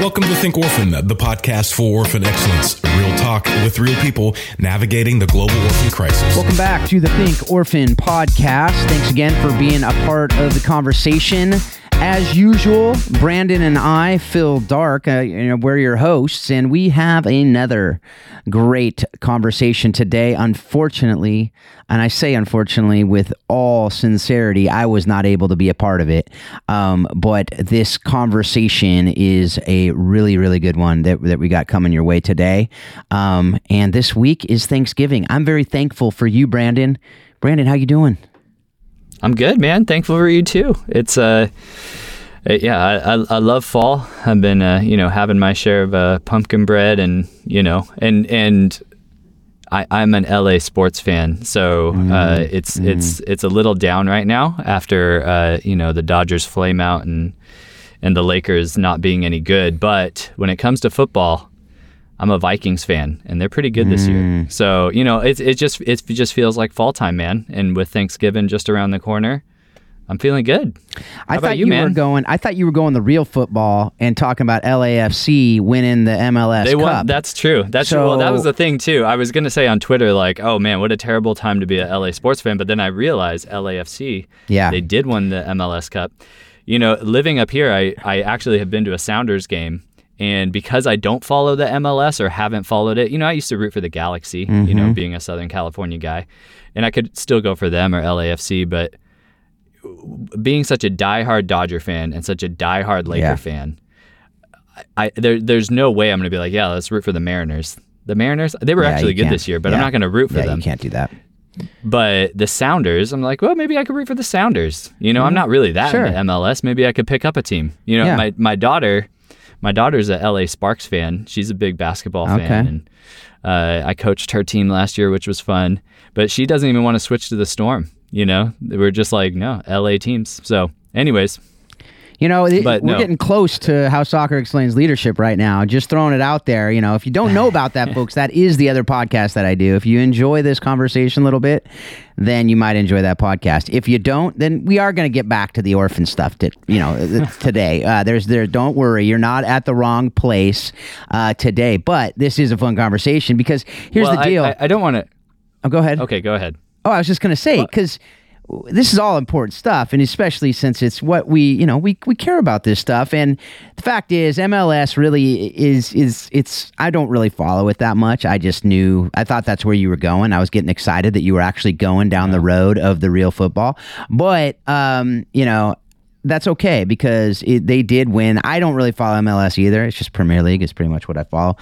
Welcome to Think Orphan, the podcast for orphan excellence. Real talk with real people navigating the global orphan crisis. Welcome back to the Think Orphan podcast. Thanks again for being a part of the conversation. As usual, Brandon and I, Phil Darke, uh, you know, we're your hosts, and we have another great conversation today. Unfortunately, and I say unfortunately with all sincerity, I was not able to be a part of it. Um, but this conversation is a really, really good one that, that we got coming your way today. Um, and this week is Thanksgiving. I'm very thankful for you, Brandon. Brandon, how you doing? I'm good, man. Thankful for you too. It's uh, uh yeah, I, I, I love fall. I've been uh, you know having my share of uh, pumpkin bread and you know and and I, I'm an LA sports fan, so uh, it's it's it's a little down right now after uh, you know the Dodgers flame out and and the Lakers not being any good. But when it comes to football, I'm a Vikings fan, and they're pretty good this year. Mm. So you know, it it just it just feels like fall time, man. And with Thanksgiving just around the corner, I'm feeling good. I How about thought you, you, were going. I thought you were going the real football and talking about LAFC winning the MLS They Cup. won. That's true. That's true. Well, that was the thing too. I was gonna say on Twitter, like, oh man, what a terrible time to be a LA sports fan. But then I realized LAFC. Yeah. They did win the MLS Cup. You know, living up here, I I actually have been to a Sounders game. And because I don't follow the MLS or haven't followed it, you know, I used to root for the Galaxy, you Mm-hmm. know, being a Southern California guy. And I could still go for them or LAFC, but being such a diehard Dodger fan and such a diehard Laker Yeah. fan, I there, there's no way I'm going to be like, yeah, let's root for the Mariners. The Mariners, they were Yeah, actually good this year, but I'm not going to root for yeah, them. you can't do that. But the Sounders, I'm like, well, maybe I could root for the Sounders. You know, I'm not really that Mm-hmm. Sure. into MLS. Maybe I could pick up a team. You know, Yeah. my my daughter, my daughter's a LA Sparks fan. She's a big basketball Okay. fan, and uh, I coached her team last year, which was fun. But she doesn't even want to switch to the Storm. You know, we're just like, no, LA teams. So, anyways, You know, it- we're no. getting close to how soccer explains leadership right now. Just throwing it out there. You know, if you don't know about that, folks, that is the other podcast that I do. If you enjoy this conversation a little bit, then you might enjoy that podcast. If you don't, then we are going to get back to the orphan stuff. To, you know, today. Uh, there's there. Don't worry, you're not at the wrong place uh, today. But this is a fun conversation because here's well, the deal. I, I don't want to. oh, go ahead. Okay, go ahead. Oh, I was just going to say because this is all important stuff, and especially since it's what we, you know, we we care about this stuff. And the fact is, MLS really is is it's. I don't really follow it that much. I just knew. I thought that's where you were going. I was getting excited that you were actually going down the road of the real football. But um, you know. That's okay because it, they did win. I don't really follow MLS either. It's just Premier League is pretty much what I follow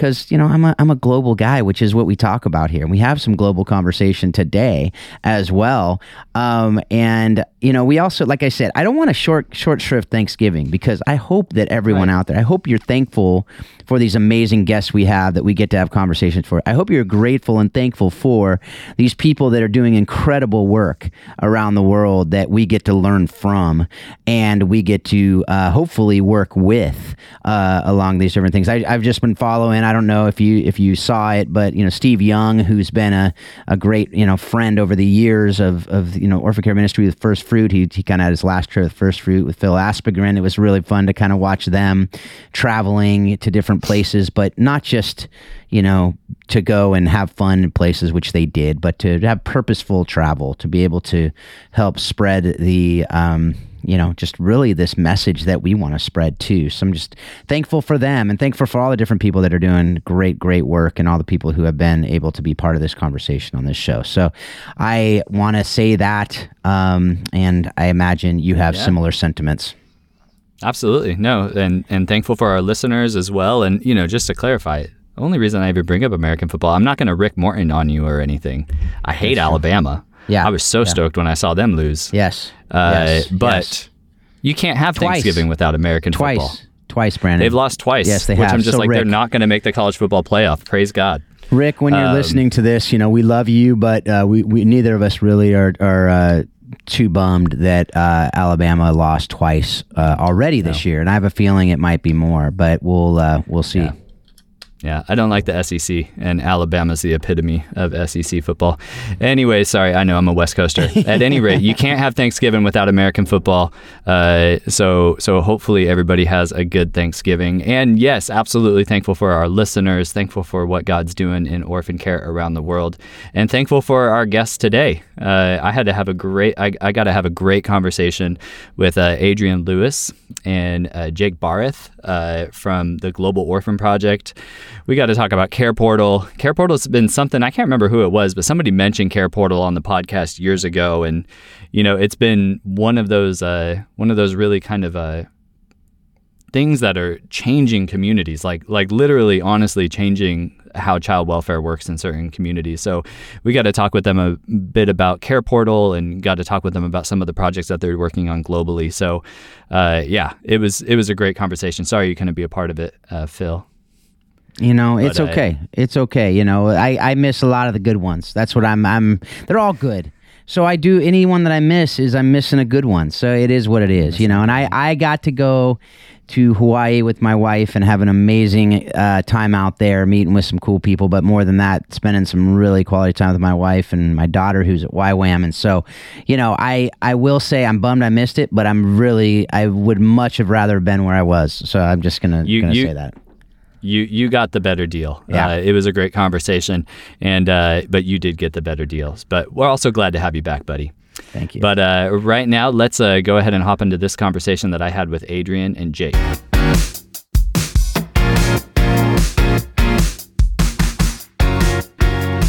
because you know I'm a I'm a global guy, which is what we talk about here. We have some global conversation today as well, um, and you know we also, like I said, I don't want to short short shrift Thanksgiving because I hope that everyone out there, I hope you're thankful for these amazing guests we have that we get to have conversations for. I hope you're grateful and thankful for these people that are doing incredible work around the world that we get to learn from and we get to uh, hopefully work with uh, along these different things. I, I've just been following. I don't know if you if you saw it, but you know Steve Young, who's been a, a great you know friend over the years of, of you know Orphan Care Ministry with First Fruit. He he kind of had his last trip with First Fruit with Phil Aspegren. It was really fun to kind of watch them traveling to different places, but not just you know to go and have fun in places which they did, but to have purposeful travel to be able to help spread the um, you know, just really this message that we want to spread too. So I'm just thankful for them and thankful for all the different people that are doing great, great work and all the people who have been able to be part of this conversation on this show. So I want to say that. Um, and I imagine you have Yeah. similar sentiments. Absolutely. No, and and thankful for our listeners as well. And you know, just to clarify, the only reason I even bring up American football, I'm not going to Rick Morton on you or anything. I hate Alabama. Yeah. I was so stoked when I saw them lose. Yes. Uh, yes. but yes. you can't have Twice. Thanksgiving without American twice, football. twice, Brandon. They've lost twice. Yes, they which have. I'm just So, like they're not going to make the college football playoff. Praise God. Rick, when you're Um, listening to this, you know we love you, but uh, we, we neither of us really are are uh, too bummed that uh, Alabama lost twice uh, already this year, and I have a feeling it might be more, but we'll uh, we'll see. Yeah. Yeah, I don't like the SEC, and Alabama's the epitome of SEC football. Anyway, sorry, I know I'm a West Coaster. At any rate, you can't have Thanksgiving without American football. Uh, so, so hopefully everybody has a good Thanksgiving. And yes, absolutely thankful for our listeners, thankful for what God's doing in orphan care around the world, and thankful for our guests today. Uh, I had to have a great, I, I got to have a great conversation with uh, Adrian Lewis and uh, Jake Barrett uh, from the Global Orphan Project we got to talk about Care Portal. Care Portal's been something I can't remember who it was, but somebody mentioned Care Portal on the podcast years ago, and you know it's been one of those uh, one of those really kind of uh, things that are changing communities, like like literally, honestly, changing how child welfare works in certain communities. So we got to talk with them a bit about Care Portal and got to talk with them about some of the projects that they're working on globally. So uh, yeah, it was it was a great conversation. Sorry you couldn't be a part of it, uh, Phil. You know, it's but, okay. Uh, it's okay. You know, I, I miss a lot of the good ones. That's what I'm. I'm. They're all good. So I do anyone that I miss is I'm missing a good one. So it is what it is. You know, and I I got to go to Hawaii with my wife and have an amazing uh, time out there, meeting with some cool people. But more than that, spending some really quality time with my wife and my daughter, who's at YWAM. And so, you know, I I will say I'm bummed I missed it, but I'm really I would much have rather been where I was. So I'm just gonna, you, gonna you, say that you you got the better deal. Yeah. Uh, it was a great conversation, and uh, but you did get the better deals. But we're also glad to have you back, buddy. Thank you. But uh, right now, let's uh, go ahead and hop into this conversation that I had with Adrian and Jake.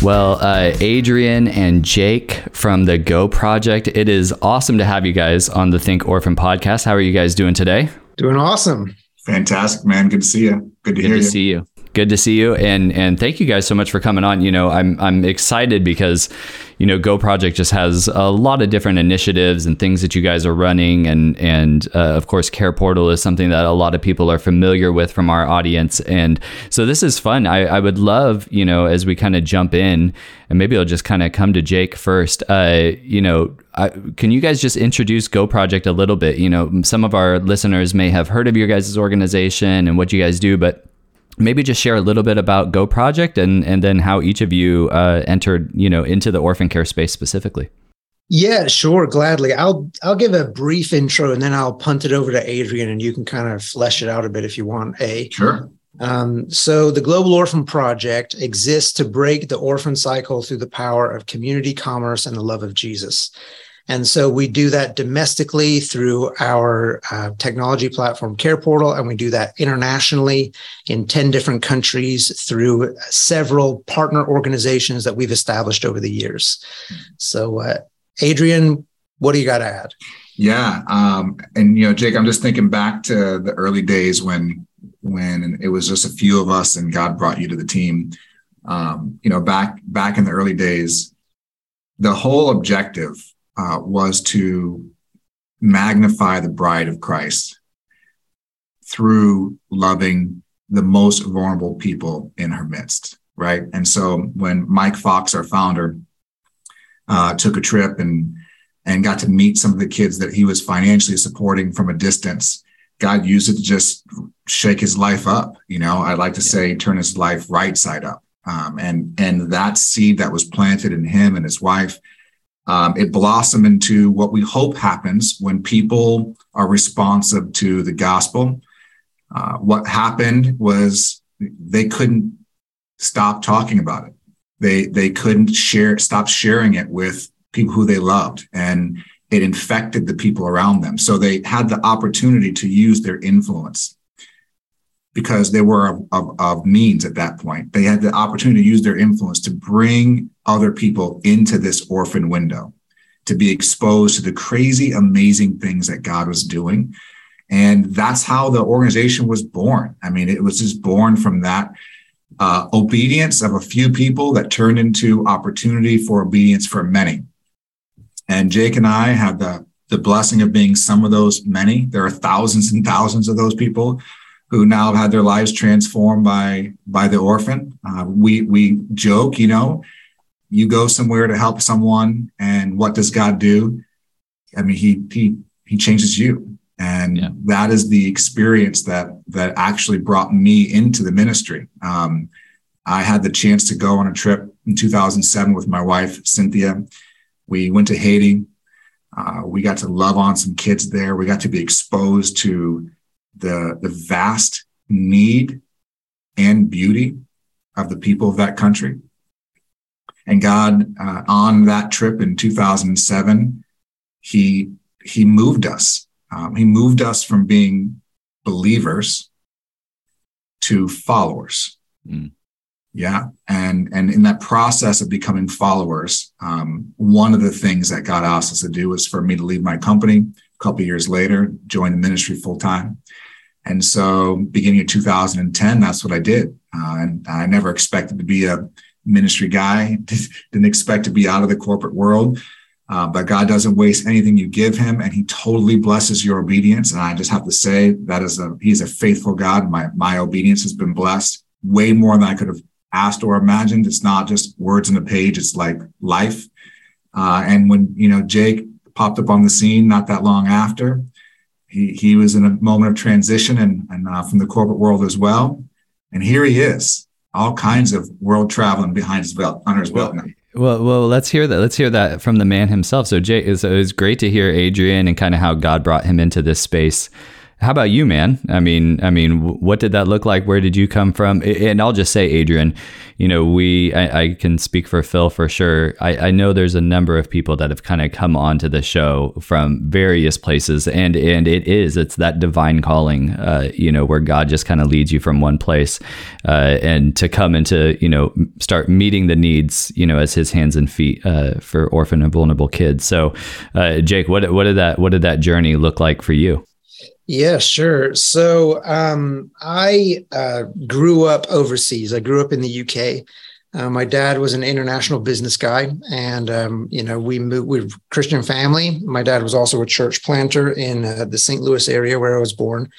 Well, uh, Adrian and Jake from the Go Project, it is awesome to have you guys on the Think Orphan podcast. How are you guys doing today? Doing awesome. Fantastic, man. Good to see you. Good to Good hear to you. see you. Good to see you, and and thank you guys so much for coming on. You know, I'm I'm excited because, you know, Go Project just has a lot of different initiatives and things that you guys are running, and and uh, of course, Care Portal is something that a lot of people are familiar with from our audience, and so this is fun. I I would love, you know, as we kind of jump in, and maybe I'll just kind of come to Jake first. Uh, you know, I, can you guys just introduce Go Project a little bit? You know, some of our listeners may have heard of your guys' organization and what you guys do, but maybe just share a little bit about Go Project and and then how each of you uh, entered you know into the orphan care space specifically. Yeah, sure, gladly. I'll I'll give a brief intro and then I'll punt it over to Adrian and you can kind of flesh it out a bit if you want. A sure. Um, so the Global Orphan Project exists to break the orphan cycle through the power of community commerce and the love of Jesus. And so we do that domestically through our uh, technology platform Care Portal, and we do that internationally in 10 different countries through several partner organizations that we've established over the years. So, uh, Adrian, what do you got to add? Yeah, um, and you know, Jake, I'm just thinking back to the early days when when it was just a few of us, and God brought you to the team. Um, you know, back back in the early days, the whole objective uh, was to magnify the bride of Christ through loving the most vulnerable people in her midst, right? And so when Mike Fox, our founder, uh, took a trip and and got to meet some of the kids that he was financially supporting from a distance, God used it to just shake his life up. You know, I'd like to yeah. say turn his life right side up. Um, and and that seed that was planted in him and his wife um, it blossomed into what we hope happens when people are responsive to the gospel. Uh, what happened was they couldn't stop talking about it. They they couldn't share stop sharing it with people who they loved, and it infected the people around them. So they had the opportunity to use their influence because they were of, of, of, means at that point. They had the opportunity to use their influence to bring other people into this orphan window, to be exposed to the crazy, amazing things that God was doing. And that's how the organization was born. I mean, it was just born from that uh, obedience of a few people that turned into opportunity for obedience for many. And Jake and I had the, the blessing of being some of those many. There are thousands and thousands of those people who now have had their lives transformed by by the orphan. Uh, we we joke, you know, you go somewhere to help someone, and what does God do? I mean, he he he changes you, And yeah. that is the experience that that actually brought me into the ministry. Um, I had the chance to go on a trip in 2007 with my wife Cynthia. We went to Haiti. Uh, we got to love on some kids there. We got to be exposed to the the vast need and beauty of the people of that country. And God, uh, on that trip in 2007, he he moved us. Um, he moved us from being believers to followers. Mm. Yeah, and and in that process of becoming followers, um, one of the things that God asked us to do was for me to leave my company. A couple years later, join the ministry full time. And so, beginning of 2010, that's what I did. Uh, and I never expected to be a ministry guy. Didn't expect to be out of the corporate world. Uh, but God doesn't waste anything you give him, and He totally blesses your obedience. And I just have to say that is a He's a faithful God. My my obedience has been blessed way more than I could have asked or imagined. It's not just words on a page; it's like life. Uh, and when you know Jake popped up on the scene not that long after, he he was in a moment of transition and and uh, from the corporate world as well. And here he is, all kinds of world traveling behind his belt, under his belt now. Well, well, let's hear that. Let's hear that from the man himself. So, Jay, it was great to hear Adrian and kind of how God brought him into this space. How about you, man? I mean, I mean, what did that look like? Where did you come from? And I'll just say, Adrian, you know, we, I, I can speak for Phil for sure. I, I, know there's a number of people that have kind of come onto the show from various places, and and it is, it's that divine calling, uh, you know, where God just kind of leads you from one place, uh, and to come into, you know, start meeting the needs, you know, as His hands and feet uh, for orphan and vulnerable kids. So, uh, Jake, what what did that what did that journey look like for you? Yeah, sure. So um, I uh, grew up overseas. I grew up in the UK. Uh, my dad was an international business guy, and um, you know we moved. We're Christian family. My dad was also a church planter in uh, the St. Louis area where I was born.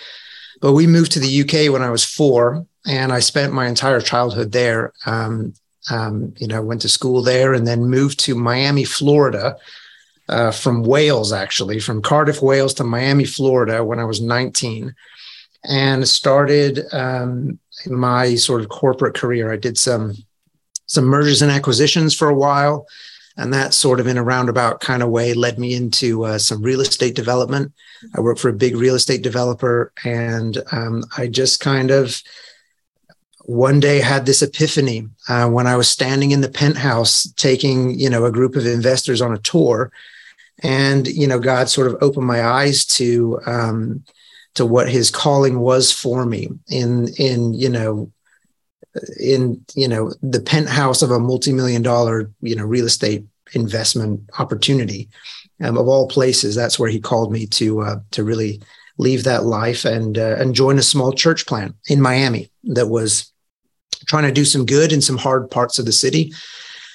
But we moved to the UK when I was four, and I spent my entire childhood there. Um, um you know, went to school there, and then moved to Miami, Florida, uh, from Wales, actually, from Cardiff, Wales to Miami, Florida, when I was 19, and started um, my sort of corporate career. I did some some mergers and acquisitions for a while, and that sort of in a roundabout kind of way led me into uh, some real estate development. I worked for a big real estate developer, and um, I just kind of one day had this epiphany uh, when I was standing in the penthouse taking, you know, a group of investors on a tour. And you know god sort of opened my eyes to um to what his calling was for me in in you know in you know the penthouse of a multi-million dollar you know real estate investment opportunity um, of all places. That's where he called me to uh, to really leave that life and uh, and join a small church plant in Miami that was trying to do some good in some hard parts of the city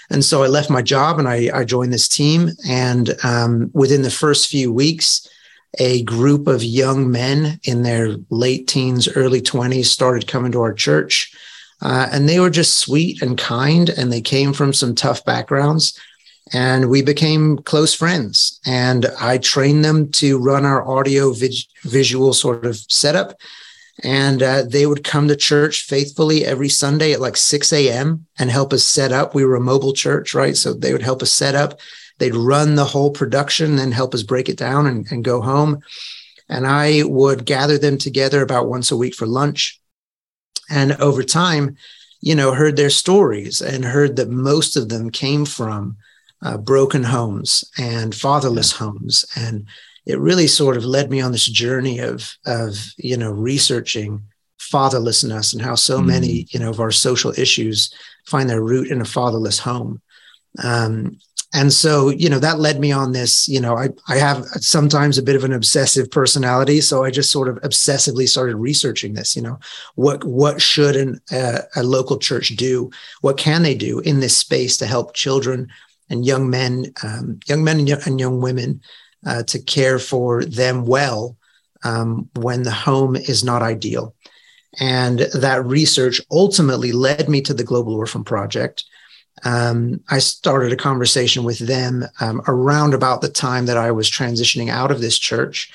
and so I left my job and I, I joined this team. And um, within the first few weeks, a group of young men in their late teens, early 20s started coming to our church. Uh, and they were just sweet and kind, and they came from some tough backgrounds. And we became close friends. And I trained them to run our audio visual sort of setup and uh, they would come to church faithfully every Sunday at like 6 a.m. and help us set up. We were a mobile church, right? So they would help us set up. They'd run the whole production, then help us break it down and, and go home. And I would gather them together about once a week for lunch. And over time, you know, heard their stories and heard that most of them came from uh, broken homes and fatherless yeah. homes and it really sort of led me on this journey of of you know researching fatherlessness and how so mm. many you know of our social issues find their root in a fatherless home. Um, and so you know that led me on this you know i i have sometimes a bit of an obsessive personality so i just sort of obsessively started researching this you know what what should an, uh, a local church do? What can they do in this space to help children and young men um, young men and young, and young women uh, to care for them well um, when the home is not ideal. And that research ultimately led me to the Global Orphan Project. Um, I started a conversation with them um, around about the time that I was transitioning out of this church.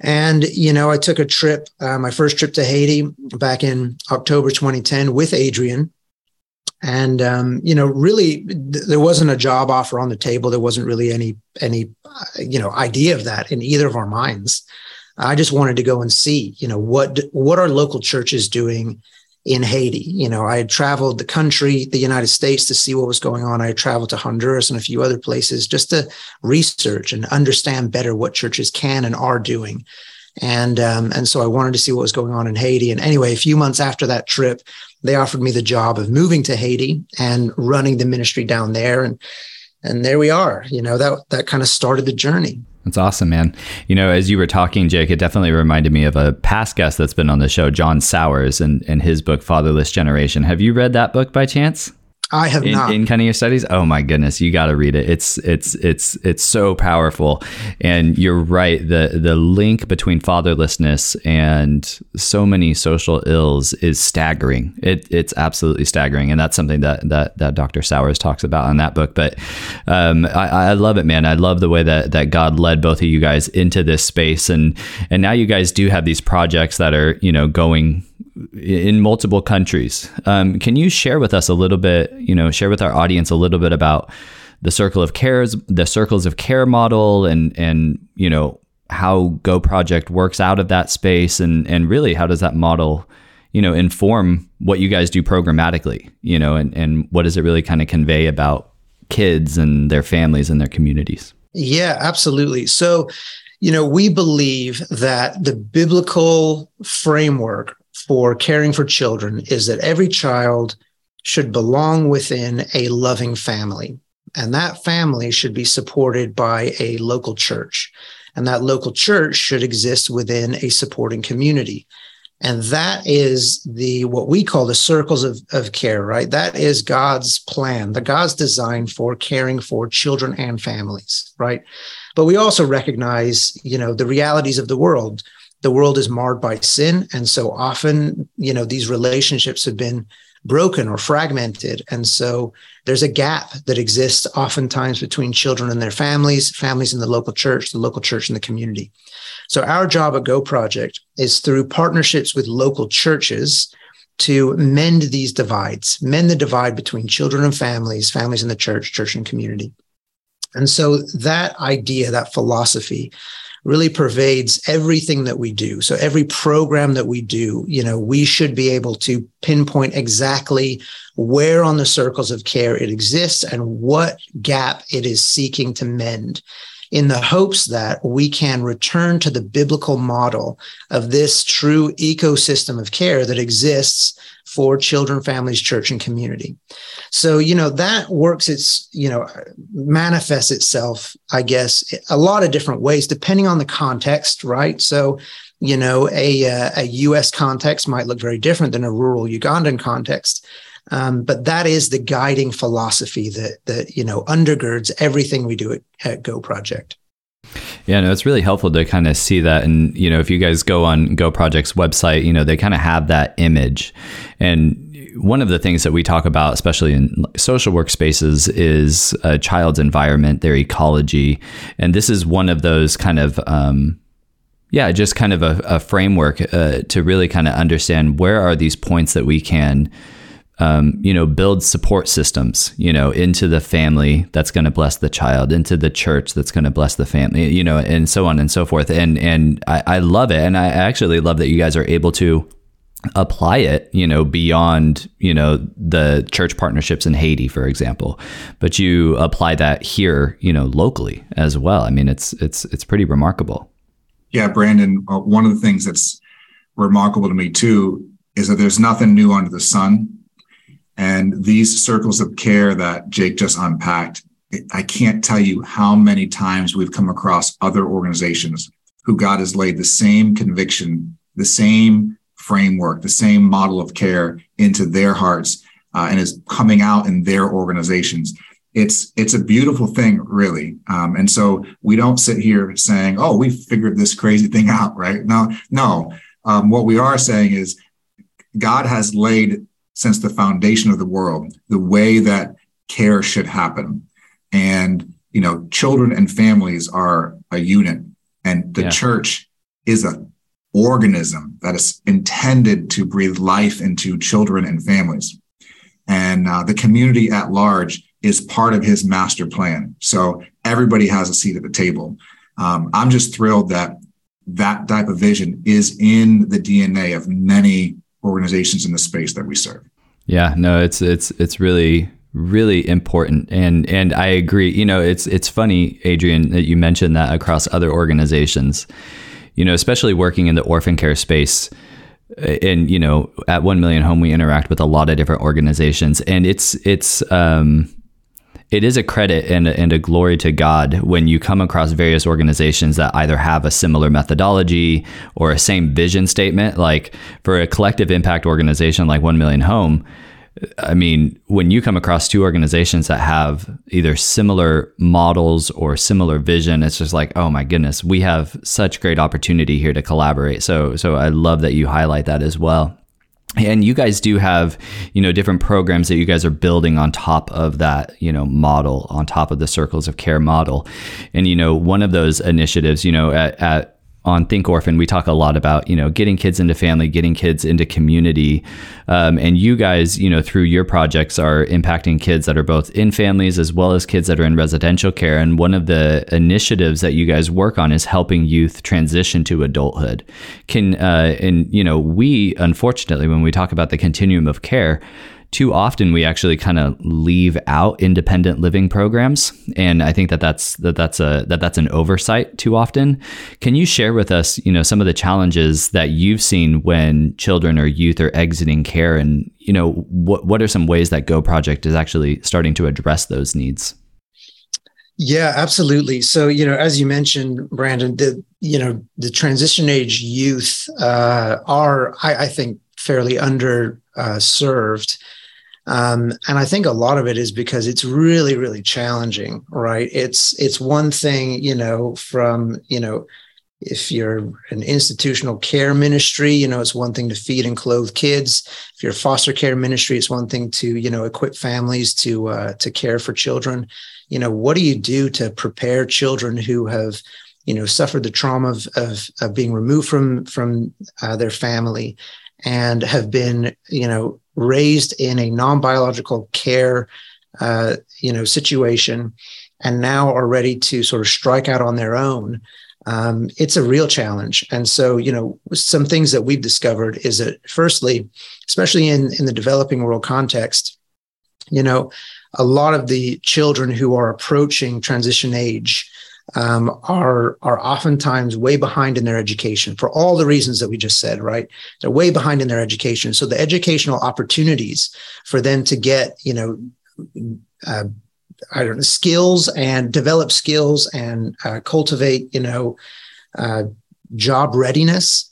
And, you know, I took a trip, uh, my first trip to Haiti back in October 2010 with Adrian. And, um, you know, really, th- there wasn't a job offer on the table. There wasn't really any, any, uh, you know, idea of that in either of our minds. I just wanted to go and see, you know, what, what are local churches doing in Haiti. You know, I had traveled the country, the United States to see what was going on. I had traveled to Honduras and a few other places just to research and understand better what churches can and are doing. And um, and so I wanted to see what was going on in Haiti. And anyway, a few months after that trip, they offered me the job of moving to Haiti and running the ministry down there. And and there we are. You know, that that kind of started the journey. That's awesome, man. You know, as you were talking, Jake, it definitely reminded me of a past guest that's been on the show, John Sowers, and, and his book, Fatherless Generation. Have you read that book by chance? I have in, not. in kind of your studies. Oh my goodness, you got to read it. It's it's it's it's so powerful. And you're right. the The link between fatherlessness and so many social ills is staggering. It, it's absolutely staggering, and that's something that that that Dr. Sowers talks about in that book. But um, I, I love it, man. I love the way that that God led both of you guys into this space, and and now you guys do have these projects that are you know going in multiple countries. Um, can you share with us a little bit, you know, share with our audience a little bit about the circle of cares, the circles of care model, and and you know how Go Project works out of that space, and and really how does that model, you know, inform what you guys do programmatically, you know, and and what does it really kind of convey about kids and their families and their communities? Yeah, absolutely. So, you know, we believe that the biblical framework for caring for children is that every child should belong within a loving family. And that family should be supported by a local church. And that local church should exist within a supporting community. And that is the what we call the circles of, of care, right? That is God's plan, the God's design for caring for children and families, right? But we also recognize, you know, the realities of the world the world is marred by sin. And so often you know these relationships have been broken or fragmented. And so there's a gap that exists oftentimes between children and their families families in the local church the local church and the community. So our job at go project is through partnerships with local churches to mend these divides mend the divide between children and families families in the church church and community. And so that idea that philosophy really pervades everything that we do. So every program that we do, you know, we should be able to pinpoint exactly where on the circles of care it exists and what gap it is seeking to mend in the hopes that we can return to the biblical model of this true ecosystem of care that exists for children, families, church, and community. So, you know, that works, it's, you know, manifests itself, I guess, a lot of different ways, depending on the context, right? So, you know, a, uh, a US context might look very different than a rural Ugandan context. Um, but that is the guiding philosophy that that you know undergirds everything we do at, at Go Project. Yeah, no, it's really helpful to kind of see that. And, you know, if you guys go on Go Project's website, you know, they kind of have that image. And one of the things that we talk about, especially in social workspaces, is a child's environment, their ecology. And this is one of those kind of, um, yeah, just kind of a, a framework uh, to really kind of understand where are these points that we can um, you know, build support systems, you know, into the family that's going to bless the child, into the church that's going to bless the family, you know, and so on and so forth. And and I, I love it, and I actually love that you guys are able to apply it, you know, beyond you know the church partnerships in Haiti, for example, but you apply that here, you know, locally as well. I mean, it's it's it's pretty remarkable. Yeah, Brandon. Uh, one of the things that's remarkable to me too is that there's nothing new under the sun and these circles of care that Jake just unpacked, I can't tell you how many times we've come across other organizations who God has laid the same conviction, the same framework, the same model of care into their hearts uh, and is coming out in their organizations. It's it's a beautiful thing, really. Um, and so we don't sit here saying, "Oh, we figured this crazy thing out," right? No, no. Um, what we are saying is God has laid since the foundation of the world, the way that care should happen. And, you know, children and families are a unit and the yeah. church is a organism that is intended to breathe life into children and families. And uh, the community at large is part of his master plan. So everybody has a seat at the table. Um, I'm just thrilled that that type of vision is in the DNA of many organizations in the space that we serve. Yeah, no, it's it's it's really really important and and I agree. You know, it's it's funny, Adrian, that you mentioned that across other organizations. You know, especially working in the orphan care space and you know, at 1 million home we interact with a lot of different organizations and it's it's um it is a credit and a, and a glory to God when you come across various organizations that either have a similar methodology or a same vision statement. Like for a collective impact organization like 1 Million Home, I mean, when you come across two organizations that have either similar models or similar vision, it's just like, oh my goodness, we have such great opportunity here to collaborate. So, so I love that you highlight that as well and you guys do have you know different programs that you guys are building on top of that you know model on top of the circles of care model. And you know one of those initiatives you know at, at on Think Orphan, we talk a lot about you know getting kids into family, getting kids into community, um, and you guys, you know, through your projects are impacting kids that are both in families as well as kids that are in residential care. And one of the initiatives that you guys work on is helping youth transition to adulthood. Can uh, and you know we unfortunately when we talk about the continuum of care too often we actually kind of leave out independent living programs. And i think that that's that that's a that that's an oversight too often. Can you share with us you know some of the challenges that you've seen when children or youth are exiting care? And you know what what are some ways that go project is actually starting to address those needs? Yeah, absolutely. So, you know, as you mentioned, Brandon, the you know the transition age youth uh, are, I, I think, fairly under uh, um, and I think a lot of it is because it's really, really challenging, right? It's it's one thing, you know, from you know, if you're an institutional care ministry, you know, it's one thing to feed and clothe kids. If you're a foster care ministry, it's one thing to you know equip families to uh, to care for children. You know, what do you do to prepare children who have you know suffered the trauma of of, of being removed from from uh, their family and have been you know raised in a non-biological care uh, you know situation and now are ready to sort of strike out on their own um, it's a real challenge. And so you know some things that we've discovered is that firstly especially in in the developing world context you know a lot of the children who are approaching transition age um, are are oftentimes way behind in their education for all the reasons that we just said. Right, they're way behind in their education. So the educational opportunities for them to get, you know, uh, I don't know, skills and develop skills and uh, cultivate, you know, uh, job readiness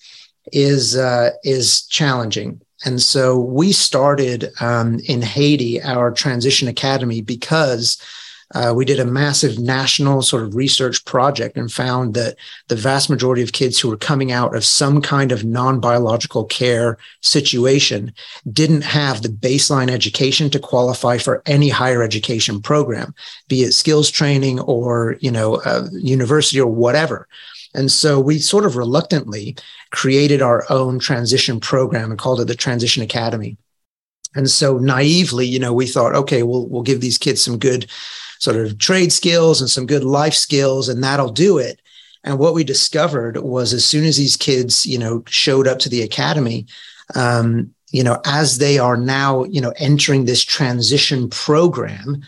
is uh, is challenging. And so we started um, in Haiti our transition academy because uh, we did a massive national sort of research project and found that the vast majority of kids who were coming out of some kind of non-biological care situation didn't have the baseline education to qualify for any higher education program, be it skills training or you know university or whatever. And so we sort of reluctantly created our own transition program and called it the Transition Academy. And so naively, you know, we thought, okay, we'll we'll give these kids some good sort of trade skills and some good life skills, and that'll do it. And what we discovered was as soon as these kids, you know, showed up to the academy, um, you know, as they are now, you know, entering this transition program,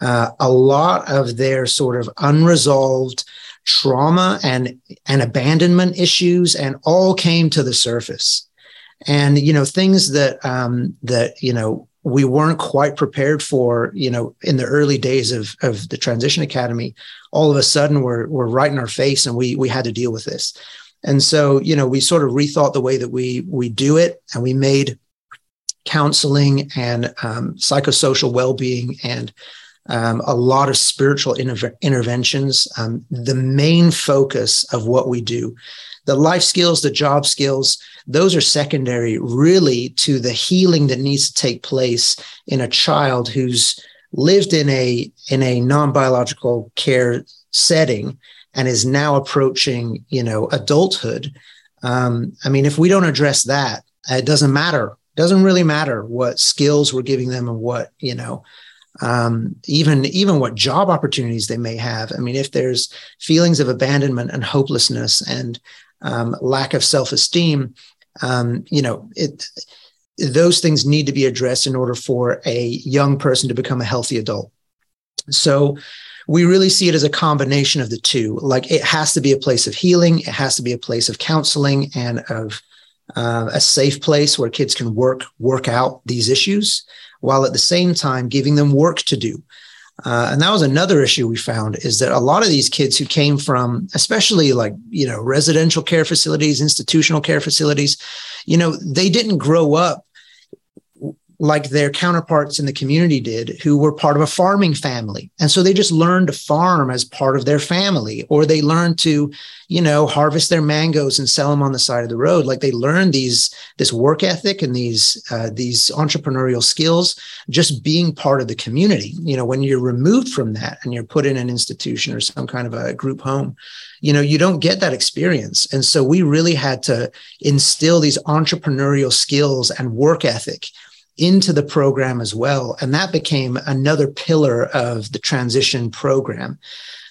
uh, a lot of their sort of unresolved trauma and and abandonment issues and all came to the surface and you know things that um that you know we weren't quite prepared for, you know, in the early days of, of the transition academy, all of a sudden we're, we're right in our face and we, we had to deal with this. And so, you know, we sort of rethought the way that we, we do it and we made counseling and um, psychosocial well-being and um, a lot of spiritual inter- interventions um, the main focus of what we do the life skills, the job skills, those are secondary really to the healing that needs to take place in a child who's lived in a in a non-biological care setting and is now approaching, you know, adulthood. Um, I mean, if we don't address that, it doesn't matter. It doesn't really matter what skills we're giving them and what, you know, um, even even what job opportunities they may have. I mean, if there's feelings of abandonment and hopelessness and um, lack of self-esteem, um, you know, it those things need to be addressed in order for a young person to become a healthy adult. So we really see it as a combination of the two. Like it has to be a place of healing, it has to be a place of counseling and of uh, a safe place where kids can work work out these issues, while at the same time giving them work to do. Uh, and that was another issue we found is that a lot of these kids who came from, especially like, you know, residential care facilities, institutional care facilities, you know, they didn't grow up like their counterparts in the community did who were part of a farming family. And so they just learned to farm as part of their family or they learned to you know harvest their mangoes and sell them on the side of the road. Like they learned these this work ethic and these uh, these entrepreneurial skills just being part of the community. You know when you're removed from that and you're put in an institution or some kind of a group home you know you don't get that experience. And so we really had to instill these entrepreneurial skills and work ethic into the program as well. And that became another pillar of the transition program.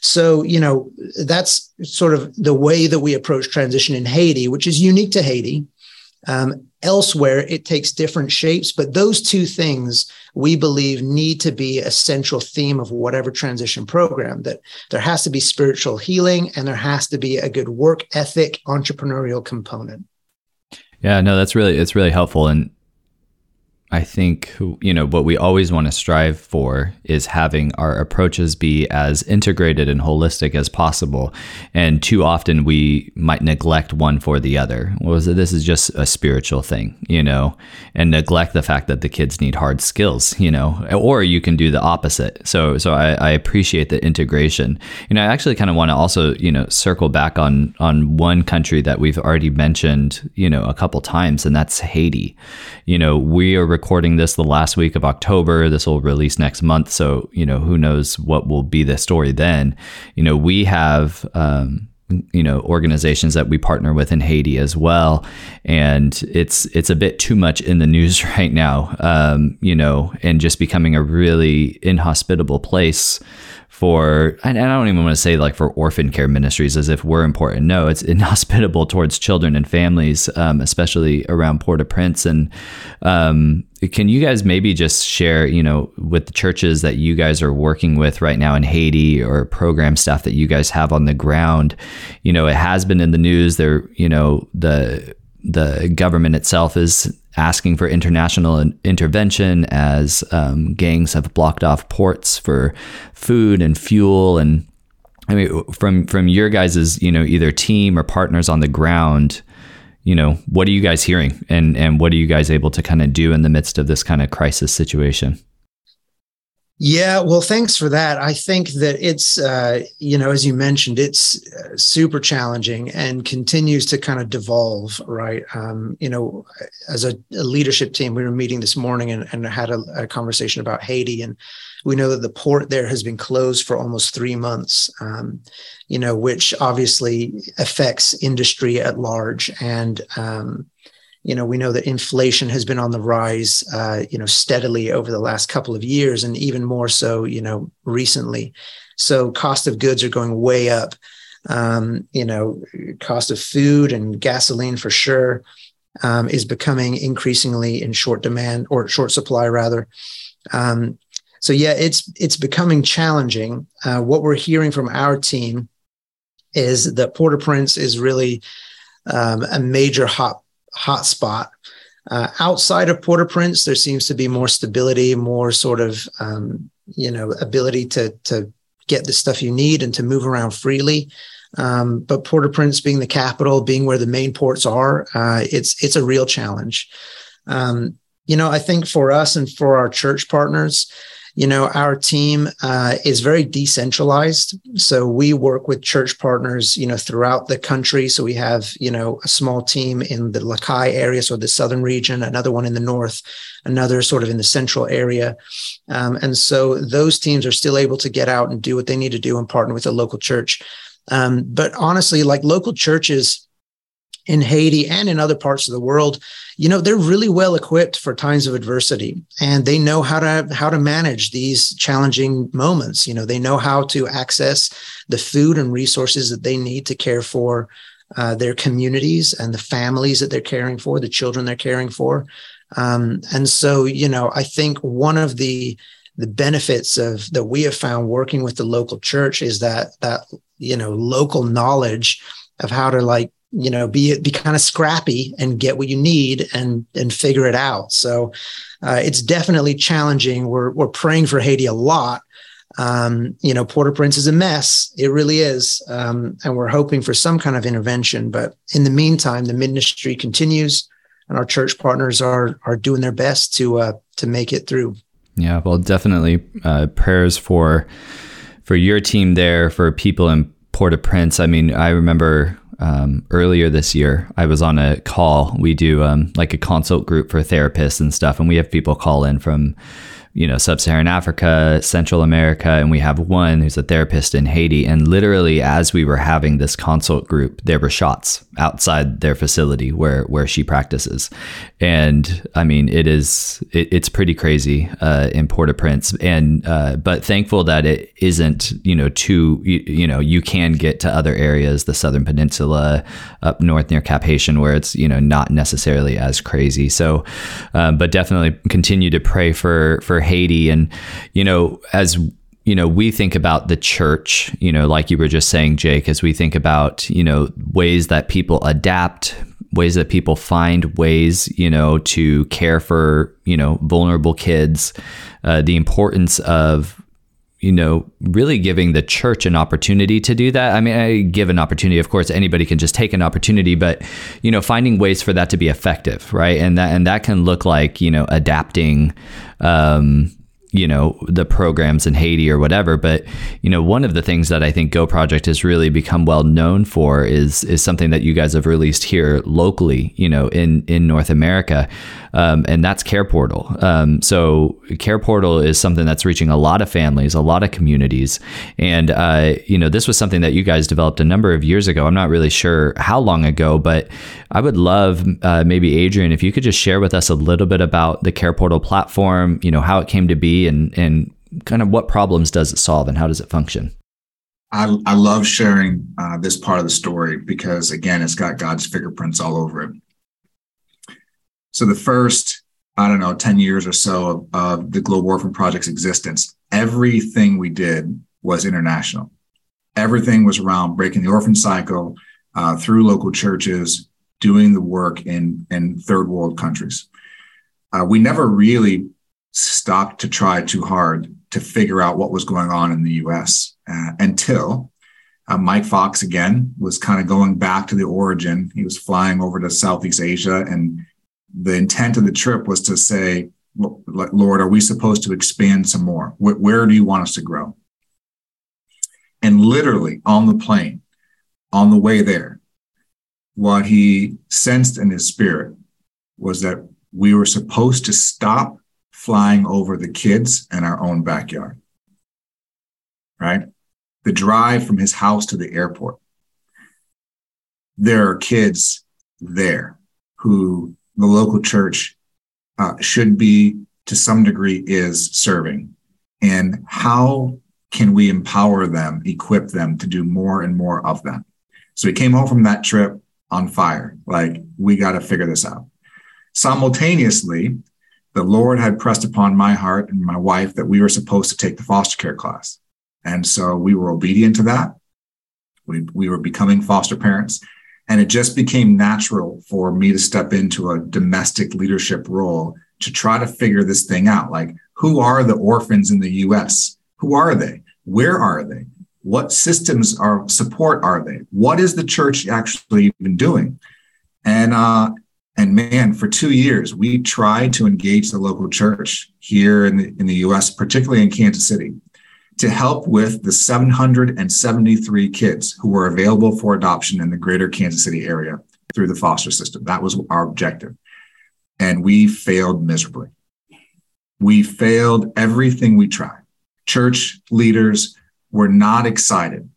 So, you know, that's sort of the way that we approach transition in Haiti, which is unique to Haiti. Um, elsewhere, it takes different shapes, but those two things we believe need to be a central theme of whatever transition program that there has to be spiritual healing and there has to be a good work ethic entrepreneurial component. Yeah, no, that's really it's really helpful. And I think you know what we always want to strive for is having our approaches be as integrated and holistic as possible. And too often we might neglect one for the other. Well, this is just a spiritual thing, you know, and neglect the fact that the kids need hard skills, you know, or you can do the opposite. So, so I, I appreciate the integration. You know, I actually kind of want to also, you know, circle back on on one country that we've already mentioned, you know, a couple times, and that's Haiti. You know, we are recording this the last week of October. This will release next month. So, you know, who knows what will be the story then. You know, we have, um, you know organizations that we partner with in Haiti as well and it's it's a bit too much in the news right now um, you know and just becoming a really inhospitable place for and I don't even want to say like for orphan care ministries as if we're important. No, it's inhospitable towards children and families, um, especially around Port-au-Prince. And um, can you guys maybe just share, you know, with the churches that you guys are working with right now in Haiti or program staff that you guys have on the ground? You know, it has been in the news. There, you know, the the government itself is asking for international intervention as um, gangs have blocked off ports for food and fuel and I mean from from your guys's you know either team or partners on the ground you know what are you guys hearing? And and what are you guys able to kind of do in the midst of this kind of crisis situation yeah, well, thanks for that. I think that it's, uh, you know, as you mentioned, it's uh, super challenging and continues to kind of devolve, right? Um, you know, as a, a, leadership team, we were meeting this morning and, and had a, a, conversation about Haiti, and we know that the port there has been closed for almost three months, um, you know, which obviously affects industry at large. And, um, you know, we know that inflation has been on the rise, uh, you know, steadily over the last couple of years, and even more so, you know, recently. So cost of goods are going way up. Um, you know, cost of food and gasoline for sure um, is becoming increasingly in short demand or short supply rather. Um, so yeah, it's it's becoming challenging. Uh, what we're hearing from our team is that Port-au-Prince is really um, a major hot hotspot. Uh, outside of Port-au-Prince, there seems to be more stability, more sort of um, you know ability to to get the stuff you need and to move around freely. Um, but Port-au-Prince being the capital, being where the main ports are, uh, it's it's a real challenge. Um, you know, I think for us and for our church partners, you know, our team uh, is very decentralized. So we work with church partners, you know, throughout the country. So we have, you know, a small team in the Les Cayes area, so the southern region, another one in the north, another sort of in the central area. Um, and so those teams are still able to get out and do what they need to do and partner with a local church. Um, but honestly, like local churches in Haiti and in other parts of the world, you know, they're really well equipped for times of adversity and they know how to how to manage these challenging moments. You know, they know how to access the food and resources that they need to care for uh, their communities and the families that they're caring for, the children they're caring for. Um, and so, you know, I think one of the the benefits of that we have found working with the local church is that that you know local knowledge of how to like you know be be kind of scrappy and get what you need and and figure it out. So uh, it's definitely challenging. We're we're praying for haiti a lot. Um, you know port-au-prince is a mess. It really is. Um, and we're hoping for some kind of intervention. But in the meantime the ministry continues and our church partners are are doing their best to uh, to make it through. Yeah, well, definitely uh, prayers for for your team there, for people in Port-au-Prince. I mean, I remember um, earlier this year, I was on a call. We do um, like a consult group for therapists and stuff, and we have people call in from you know, sub-Saharan Africa, Central America, and we have one who's a therapist in Haiti. And literally, as we were having this consult group, there were shots outside their facility where where she practices, and I mean, it is it, it's pretty crazy uh, in Port-au-Prince. And uh, but thankful that it isn't you know too you, you, know you can get to other areas, the Southern Peninsula, up north near Cap-Haïtien, where it's you know not necessarily as crazy. So, um, but definitely continue to pray for for Haiti. And, you know, as you know, we think about the church, you know, like you were just saying, Jake, as we think about, you know, ways that people adapt, ways that people find ways, you know, to care for, you know, vulnerable kids, uh, the importance of, you know, really giving the church an opportunity to do that. I mean, I give an opportunity. Of course, anybody can just take an opportunity, but you know, finding ways for that to be effective, right? And that and that can look like you know adapting. Um, you know the programs in Haiti or whatever but you know one of the things that I think Go Project has really become well known for is is something that you guys have released here locally you know in in North America um, and that's Care Portal um, so Care Portal is something that's reaching a lot of families a lot of communities and uh, you know this was something that you guys developed a number of years ago. I'm not really sure how long ago but I would love uh, maybe Adrian if you could just share with us a little bit about the Care Portal platform you know how it came to be and and kind of what problems does it solve and how does it function? I, I love sharing uh, this part of the story because again, it's got God's fingerprints all over it. So the first, I don't know, 10 years or so of, of the Global Orphan Project's existence, everything we did was international. Everything was around breaking the orphan cycle uh, through local churches, doing the work in, in third world countries. Uh, we never really stopped to try too hard to figure out what was going on in the US uh, until uh, Mike Fox again was kind of going back to the origin. He was flying over to Southeast Asia, and the intent of the trip was to say, Lord, are we supposed to expand some more? Where, where do you want us to grow? And literally on the plane, on the way there, what he sensed in his spirit was that we were supposed to stop flying over the kids in our own backyard. Right? The drive from his house to the airport. There are kids there who the local church uh, should be, to some degree, is serving. And how can we empower them, equip them to do more and more of that? So he came home from that trip on fire. Like, we got to figure this out. Simultaneously, the Lord had pressed upon my heart and my wife that we were supposed to take the foster care class. And so we were obedient to that. We, we were becoming foster parents. And it just became natural for me to step into a domestic leadership role to try to figure this thing out. Like, who are the orphans in the US? Who are they? Where are they? What systems are support are they? What is the church actually even doing? And uh, and man, for two years, we tried to engage the local church here in the, in the US, particularly in Kansas City, to help with the 773 kids who were available for adoption in the greater Kansas City area through the foster system. That was our objective. And we failed miserably. We failed everything we tried. Church leaders were not excited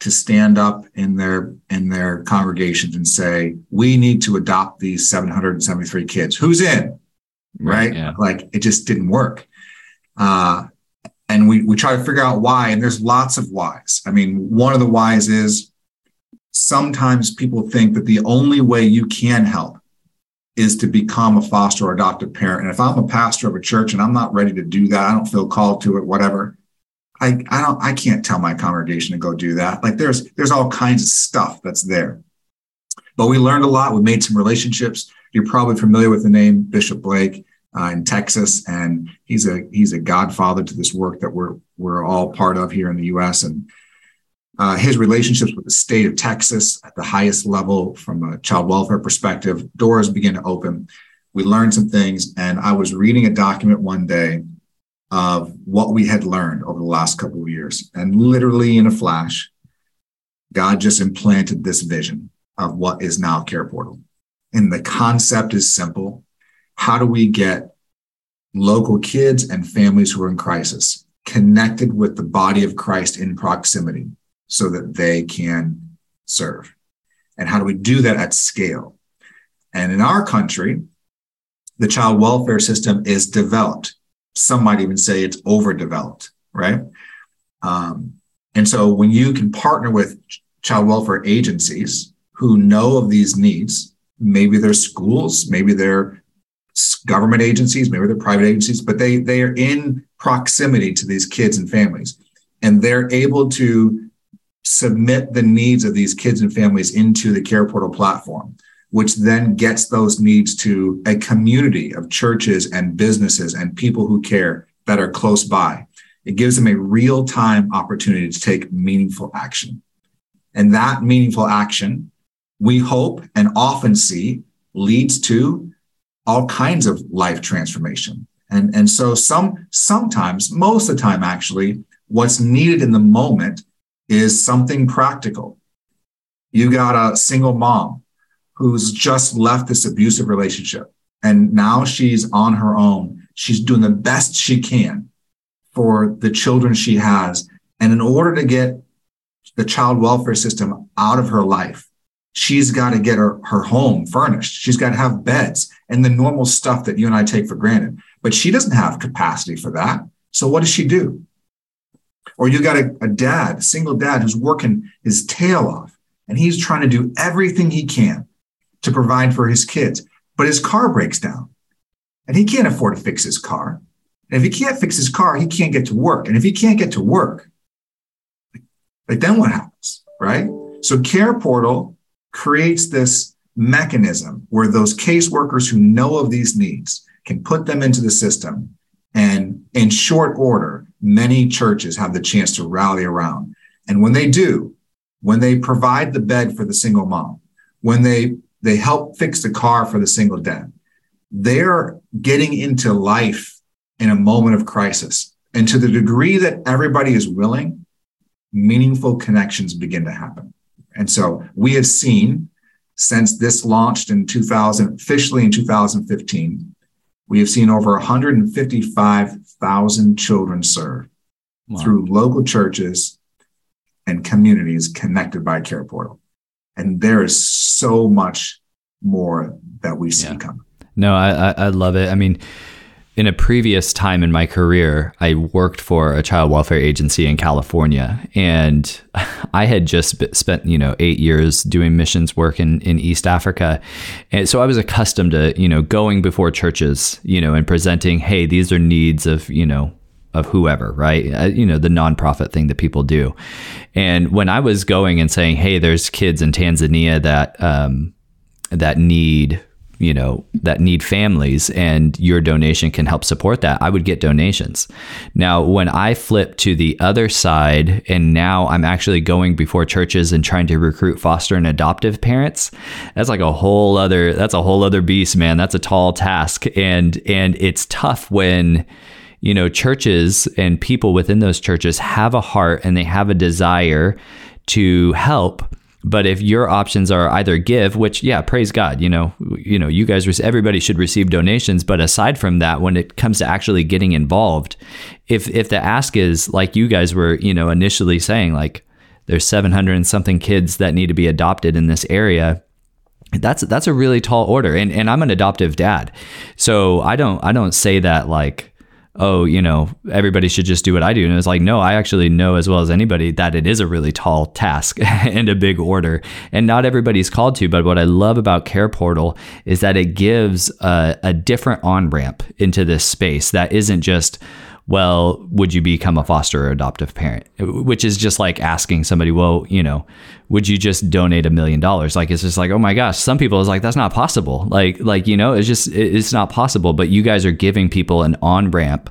to stand up in their in their congregations and say, "We need to adopt these 773 kids. Who's in?" Right? Yeah. Like it just didn't work. Uh, and we we try to figure out why, and there's lots of whys. I mean, one of the whys is sometimes people think that the only way you can help is to become a foster or adoptive parent. And if I'm a pastor of a church and I'm not ready to do that, I don't feel called to it, whatever. I, I don't I can't tell my congregation to go do that. Like there's there's all kinds of stuff that's there. But we learned a lot. We made some relationships. You're probably familiar with the name Bishop Blake uh, in Texas, and he's a he's a godfather to this work that we're we're all part of here in the U.S. And uh, his relationships with the state of Texas at the highest level from a child welfare perspective, doors begin to open. We learned some things, and I was reading a document one day of what we had learned over the last couple of years. And literally in a flash, God just implanted this vision of what is now Care Portal. And the concept is simple. How do we get local kids and families who are in crisis connected with the body of Christ in proximity so that they can serve? And how do we do that at scale? And in our country, the child welfare system is developed some might even say it's overdeveloped, right? Um, and so when you can partner with child welfare agencies who know of these needs, maybe they're schools, maybe they're government agencies, maybe they're private agencies, but they they are in proximity to these kids and families, and they're able to submit the needs of these kids and families into the Care Portal platform which then gets those needs to a community of churches and businesses and people who care that are close by. It gives them a real time opportunity to take meaningful action. And that meaningful action, we hope and often see, leads to all kinds of life transformation. And, and so some sometimes, most of the time actually, what's needed in the moment is something practical. You got a single mom who's just left this abusive relationship. And now she's on her own. She's doing the best she can for the children she has. And in order to get the child welfare system out of her life, she's got to get her, her home furnished. She's got to have beds and the normal stuff that you and I take for granted. But she doesn't have capacity for that. So what does she do? Or you got a, a dad, a single dad who's working his tail off and he's trying to do everything he can to provide for his kids, but his car breaks down and he can't afford to fix his car. And if he can't fix his car, he can't get to work. And if he can't get to work, like then what happens, right? So Care Portal creates this mechanism where those caseworkers who know of these needs can put them into the system. And in short order, many churches have the chance to rally around. And when they do, when they provide the bed for the single mom, when they they help fix the car for the single dad. They're getting into life in a moment of crisis. And to the degree that everybody is willing, meaningful connections begin to happen. And so we have seen since this launched in 2000, officially in 2015, we have seen over 155,000 children served wow. through local churches and communities connected by Care Portal. And there is so much more that we see yeah. coming. No, I, I love it. I mean, in a previous time in my career, I worked for a child welfare agency in California, and I had just spent you know eight years doing missions work in, in East Africa, and so I was accustomed to you know going before churches, you know, and presenting, hey, these are needs of you know of whoever, right? Uh, you know, the nonprofit thing that people do. And when I was going and saying, "Hey, there's kids in Tanzania that um, that need you know that need families and your donation can help support that i would get donations now when i flip to the other side and now i'm actually going before churches and trying to recruit foster and adoptive parents that's like a whole other that's a whole other beast man that's a tall task and and it's tough when you know churches and people within those churches have a heart and they have a desire to help. But if your options are either give, which yeah, praise God, you know, you know, you guys, everybody should receive donations. But aside from that, when it comes to actually getting involved, if if the ask is like you guys were, you know, initially saying, like there's 700 and something kids that need to be adopted in this area that's that's a really tall order. And and I'm an adoptive dad. So I don't I don't say that like oh, you know, everybody should just do what I do. And it's like, no, I actually know as well as anybody that it is a really tall task and a big order. And not everybody's called to. But what I love about Care Portal is that it gives a, a different on ramp into this space that isn't just, well, would you become a foster or adoptive parent? Which is just like asking somebody, well, you know, would you just donate a million dollars? Like it's just like, oh my gosh, some people is like that's not possible. Like like you know, it's just it's not possible. But you guys are giving people an on ramp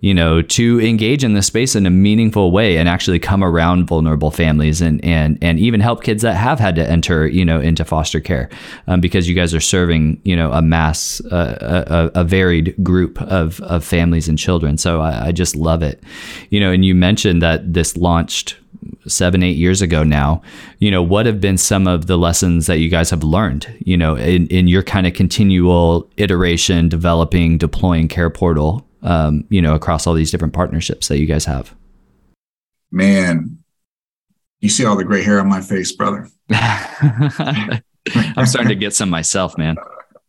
you know, to engage in this space in a meaningful way and actually come around vulnerable families and and and even help kids that have had to enter, you know, into foster care, um, because you guys are serving, you know, a mass, uh, a, a, varied group of of families and children. So I, I just love it, you know. And you mentioned that this launched seven eight years ago now you know what have been some of the lessons that you guys have learned you know in, in your kind of continual iteration developing deploying care portal um, you know, across all these different partnerships that you guys have? Man, you see all the gray hair on my face, brother. I'm starting to get some myself, man.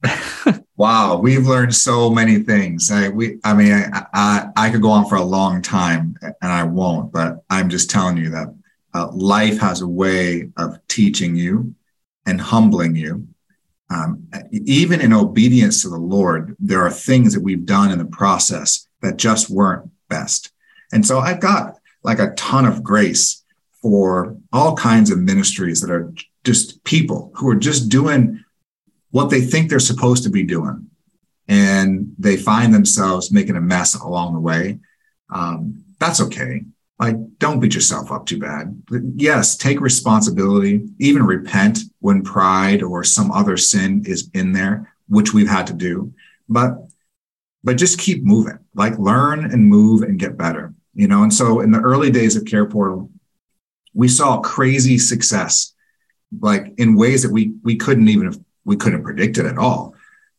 wow, we've learned so many things. I, we, I mean, I, I, I, could go on for a long time, and I won't. But I'm just telling you that uh, life has a way of teaching you and humbling you um, even in obedience to the Lord, there are things that we've done in the process that just weren't best. And so I've got like a ton of grace for all kinds of ministries that are just people who are just doing what they think they're supposed to be doing. And they find themselves making a mess along the way. Um, that's okay like don't beat yourself up too bad. Yes take responsibility even repent when pride or some other sin is in there which we've had to do. But but just keep moving. Like learn and move and get better you know? And so in the early days of care portal we saw crazy success like in ways that we we couldn't even have, we couldn't predict it at all.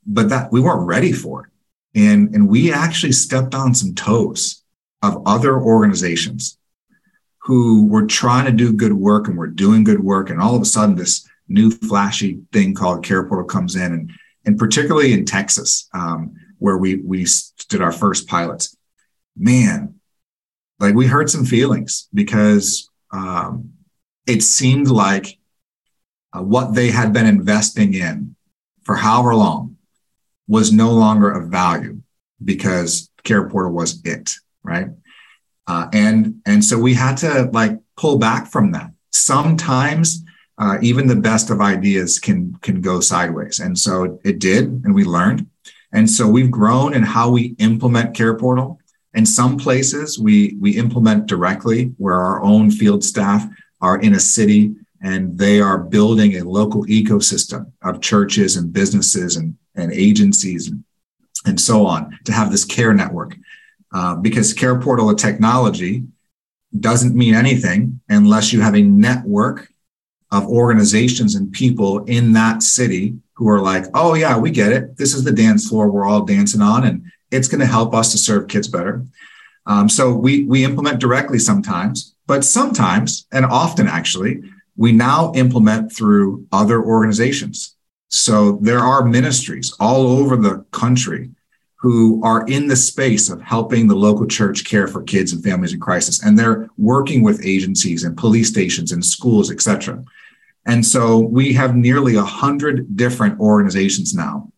But that we weren't ready for it. And and we actually stepped on some toes of other organizations who were trying to do good work and were doing good work. And all of a sudden, this new flashy thing called Care Portal comes in, and, and particularly in Texas, um, where we, we did our first pilots. Man, like we hurt some feelings because um, it seemed like uh, what they had been investing in for however long was no longer of value because Care Portal was it, right? Uh, and and so we had to like pull back from that. Sometimes uh, even the best of ideas can can go sideways, and so it did, and we learned. And so we've grown in how we implement Care Portal. In some places, we we implement directly, where our own field staff are in a city and they are building a local ecosystem of churches and businesses and, and agencies and, and so on to have this care network uh, because Care Portal of technology doesn't mean anything unless you have a network of organizations and people in that city who are like, oh, yeah, we get it. This is the dance floor we're all dancing on, and it's going to help us to serve kids better. Um, so we, we implement directly sometimes, but sometimes, and often actually, we now implement through other organizations. So there are ministries all over the country who are in the space of helping the local church care for kids and families in crisis. And they're working with agencies and police stations and schools etc and so we have nearly a hundred different organizations now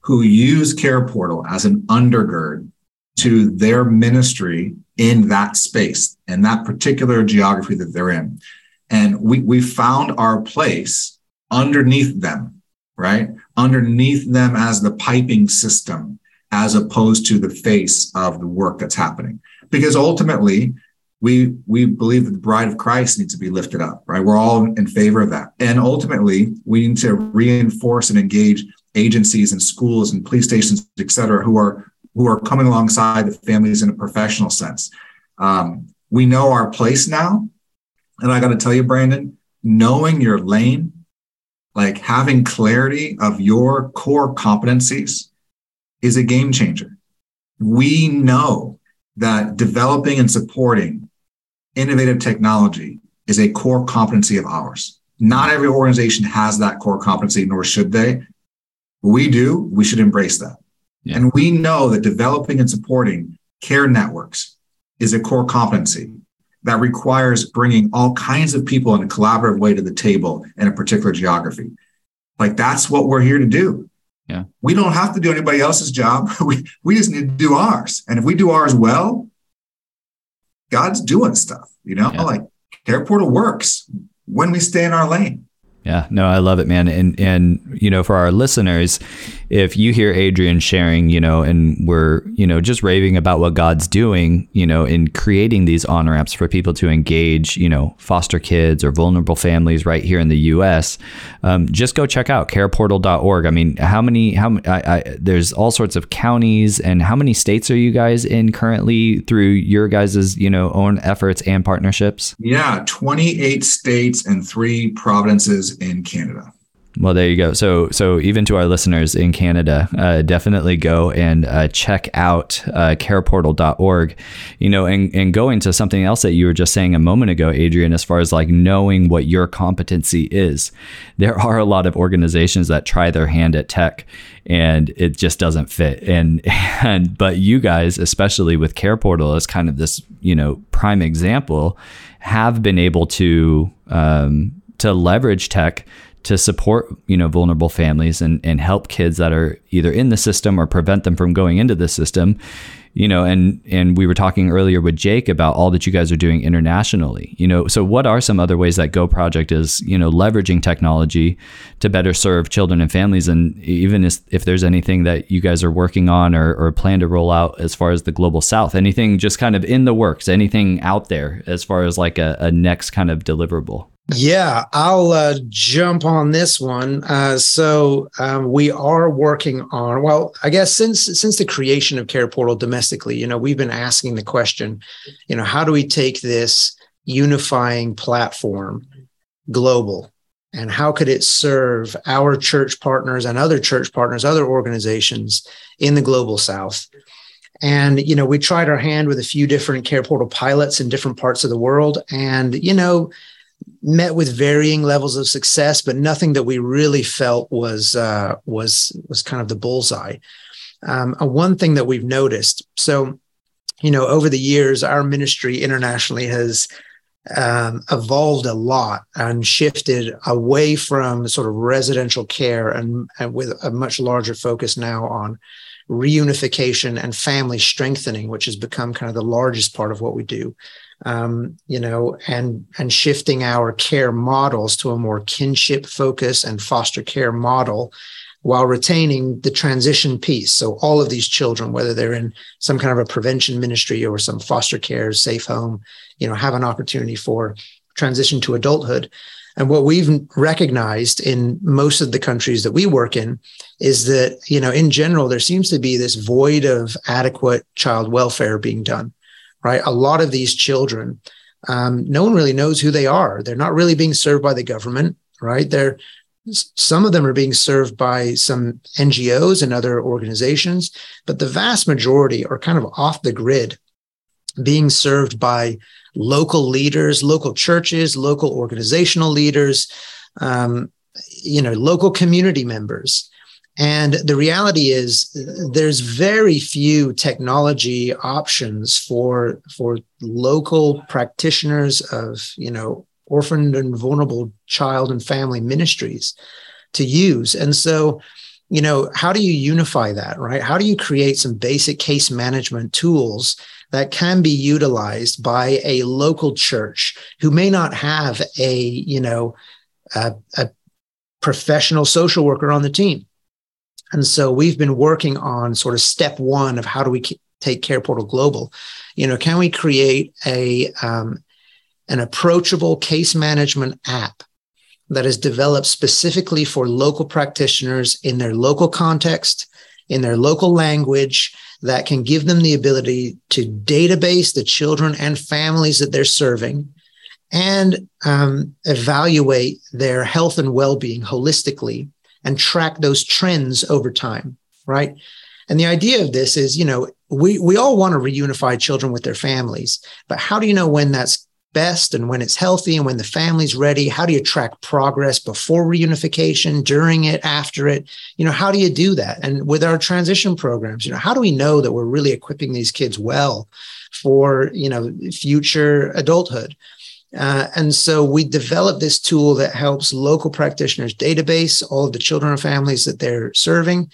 who use care portal as an undergird to their ministry in that space and that particular geography that they're in. And we we found our place underneath them right? Underneath them as the piping system as opposed to the face of the work that's happening. Because ultimately, we we believe that the bride of Christ needs to be lifted up, right? We're all in favor of that. And ultimately, we need to reinforce and engage agencies and schools and police stations, et cetera, who are who are coming alongside the families in a professional sense. Um, we know our place now. And I got to tell you, Brandon, knowing your lane, like having clarity of your core competencies, is a game changer. We know that developing and supporting innovative technology is a core competency of ours. Not every organization has that core competency, nor should they. We do, we should embrace that. Yeah. And we know that developing and supporting care networks is a core competency that requires bringing all kinds of people in a collaborative way to the table in a particular geography. Like that's what we're here to do. Yeah. We don't have to do anybody else's job. We, we just need to do ours. And if we do ours well, God's doing stuff, you know, yeah. like Care Portal works when we stay in our lane. Yeah, no, I love it, man. And and you know, for our listeners, if you hear Adrian sharing, you know, and we're you know just raving about what God's doing, you know, in creating these on ramps for people to engage, you know, foster kids or vulnerable families right here in the U.S. Um, just go check out careportal.org. I mean, how many? How I, I, there's all sorts of counties, and how many states are you guys in currently through your guys's you know own efforts and partnerships? Yeah, 28 states and three provinces in Canada. Well, there you go. So, so even to our listeners in Canada, uh, definitely go and uh, check out uh, careportal.org. You know, and and go into something else that you were just saying a moment ago, Adrian, as far as like knowing what your competency is. There are a lot of organizations that try their hand at tech, and it just doesn't fit. And and but you guys, especially with Care Portal, as kind of this you know prime example, have been able to. Um, to leverage tech to support you know vulnerable families and and help kids that are either in the system or prevent them from going into the system you know and and we were talking earlier with Jake about all that you guys are doing internationally you know. So what are some other ways that go project is you know leveraging technology to better serve children and families? And even if, there's anything that you guys are working on or, or plan to roll out as far as the global south anything just kind of in the works anything out there as far as like a, a next kind of deliverable yeah, I'll uh, jump on this one. Uh, so um, we are working on. Well, I guess since since the creation of Care Portal domestically, you know, we've been asking the question, you know, how do we take this unifying platform global, and how could it serve our church partners and other church partners, other organizations in the global South? And you know, we tried our hand with a few different Care Portal pilots in different parts of the world, and you know met with varying levels of success, but nothing that we really felt was uh, was was kind of the bullseye. Um, one thing that we've noticed, so you know, over the years, our ministry internationally has um, evolved a lot and shifted away from sort of residential care and, and with a much larger focus now on reunification and family strengthening, which has become kind of the largest part of what we do um, you know, and and shifting our care models to a more kinship focus and foster care model while retaining the transition piece. So all of these children, whether they're in some kind of a prevention ministry or some foster care, safe home, you know, have an opportunity for transition to adulthood. And what we've recognized in most of the countries that we work in is that, you know, in general, there seems to be this void of adequate child welfare being done right? A lot of these children, um, no one really knows who they are. They're not really being served by the government, right? They're some of them are being served by some NGOs and other organizations, but the vast majority are kind of off the grid, being served by local leaders, local churches, local organizational leaders, um, you know, local community members. And the reality is, there's very few technology options for for local practitioners of you know orphaned and vulnerable child and family ministries to use. And so, you know, how do you unify that, right? How do you create some basic case management tools that can be utilized by a local church who may not have a you know a, a professional social worker on the team? And so we've been working on sort of step one of how do we take Care Portal global? You know, can we create a um, an approachable case management app that is developed specifically for local practitioners in their local context, in their local language, that can give them the ability to database the children and families that they're serving and um, evaluate their health and well-being holistically and track those trends over time, right? And the idea of this is, you know, we we all want to reunify children with their families, but how do you know when that's best and when it's healthy and when the family's ready? How do you track progress before reunification, during it, after it? You know, how do you do that? And with our transition programs, you know, how do we know that we're really equipping these kids well for, you know, future adulthood? Uh, and so we developed this tool that helps local practitioners database all of the children and families that they're serving,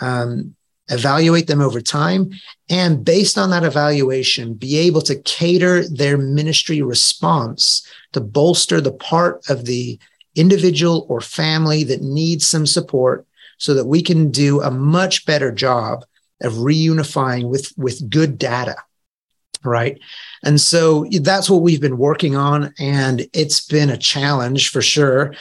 um, evaluate them over time, and based on that evaluation, be able to cater their ministry response to bolster the part of the individual or family that needs some support so that we can do a much better job of reunifying with, with good data. Right. And so that's what we've been working on. And it's been a challenge for sure.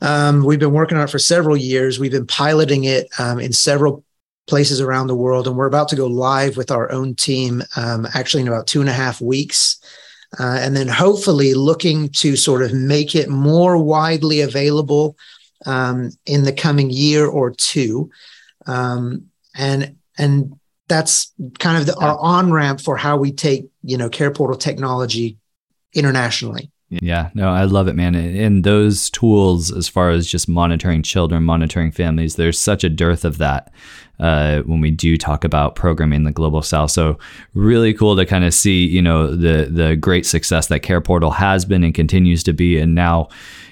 Um, we've been working on it for several years. We've been piloting it um, in several places around the world. And we're about to go live with our own team um, actually in about two and a half weeks. Uh, and then hopefully looking to sort of make it more widely available um, in the coming year or two. Um, and, and that's kind of the, our on ramp for how we take, you know, care portal technology internationally. Yeah, no, I love it, man. And those tools, as far as just monitoring children, monitoring families, there's such a dearth of that uh, when we do talk about programming the global south. So really cool to kind of see, you know, the the great success that Care Portal has been and continues to be, and now,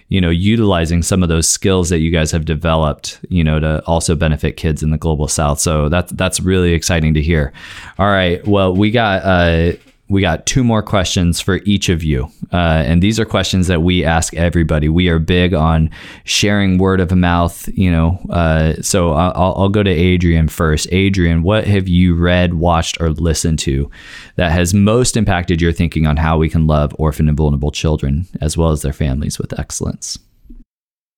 you know, utilizing some of those skills that you guys have developed, you know, to also benefit kids in the global south. So that's that's really exciting to hear. All right, well, we got. Uh, we got two more questions for each of you. Uh, and these are questions that we ask everybody. We are big on sharing word of mouth, you know. Uh, so I'll, I'll, go to Adrian first. Adrian, what have you read, watched, or listened to that has most impacted your thinking on how we can love orphan and vulnerable children as well as their families with excellence?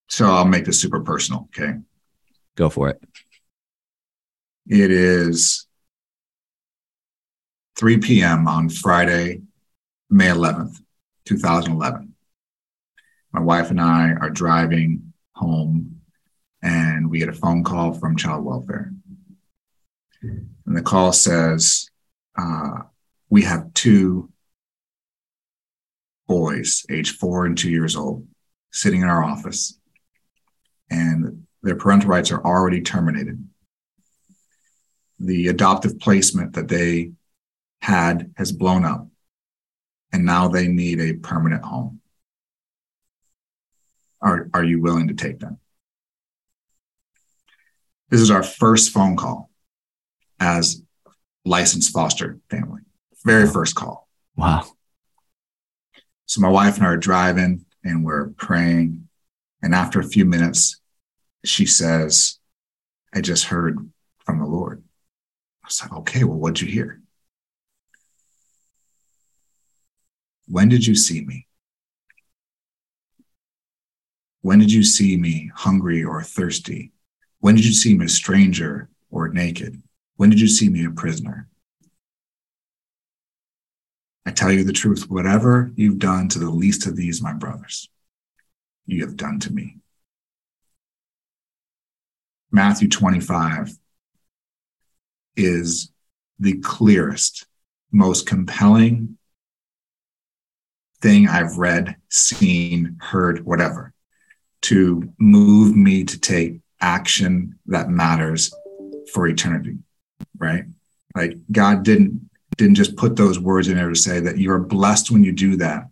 So I'll make this super personal. Okay. Go for it. It is 3 p.m. on Friday, May 11th, 2011. My wife and I are driving home and we get a phone call from child welfare. And the call says, uh, We have two boys, age four and two years old, sitting in our office, and their parental rights are already terminated. The adoptive placement that they had has blown up and now they need a permanent home. Are, are you willing to take them? This is our first phone call as licensed foster family. Very first call. Wow. So my wife and I are driving and we're praying. And after a few minutes, she says, I just heard from the Lord. I said, okay, well, what'd you hear? When did you see me? When did you see me hungry or thirsty? When did you see me a stranger or naked? When did you see me a prisoner? I tell you the truth, whatever you've done to the least of these, my brothers, you have done to me. Matthew 25 is the clearest, most compelling thing I've read, seen, heard, whatever, to move me to take action that matters for eternity, right? Like God didn't didn't just put those words in there to say that you are blessed when you do that.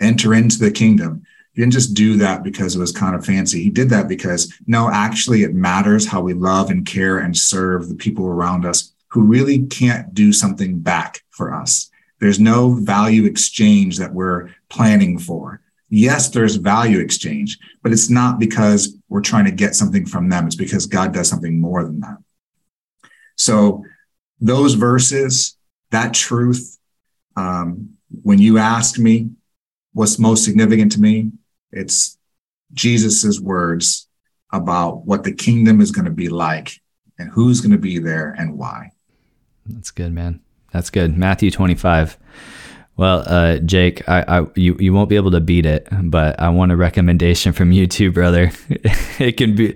Enter into the kingdom. He didn't just do that because it was kind of fancy. He did that because no, actually, it matters how we love and care and serve the people around us who really can't do something back for us. There's no value exchange that we're planning for. Yes, there's value exchange, but it's not because we're trying to get something from them. It's because God does something more than that. So those verses, that truth, um, when you ask me what's most significant to me, it's Jesus's words about what the kingdom is going to be like and who's going to be there and why. That's good, man. That's good. Matthew 25. Well, uh, Jake, I, I, you, you won't be able to beat it, but I want a recommendation from you too, brother. it can be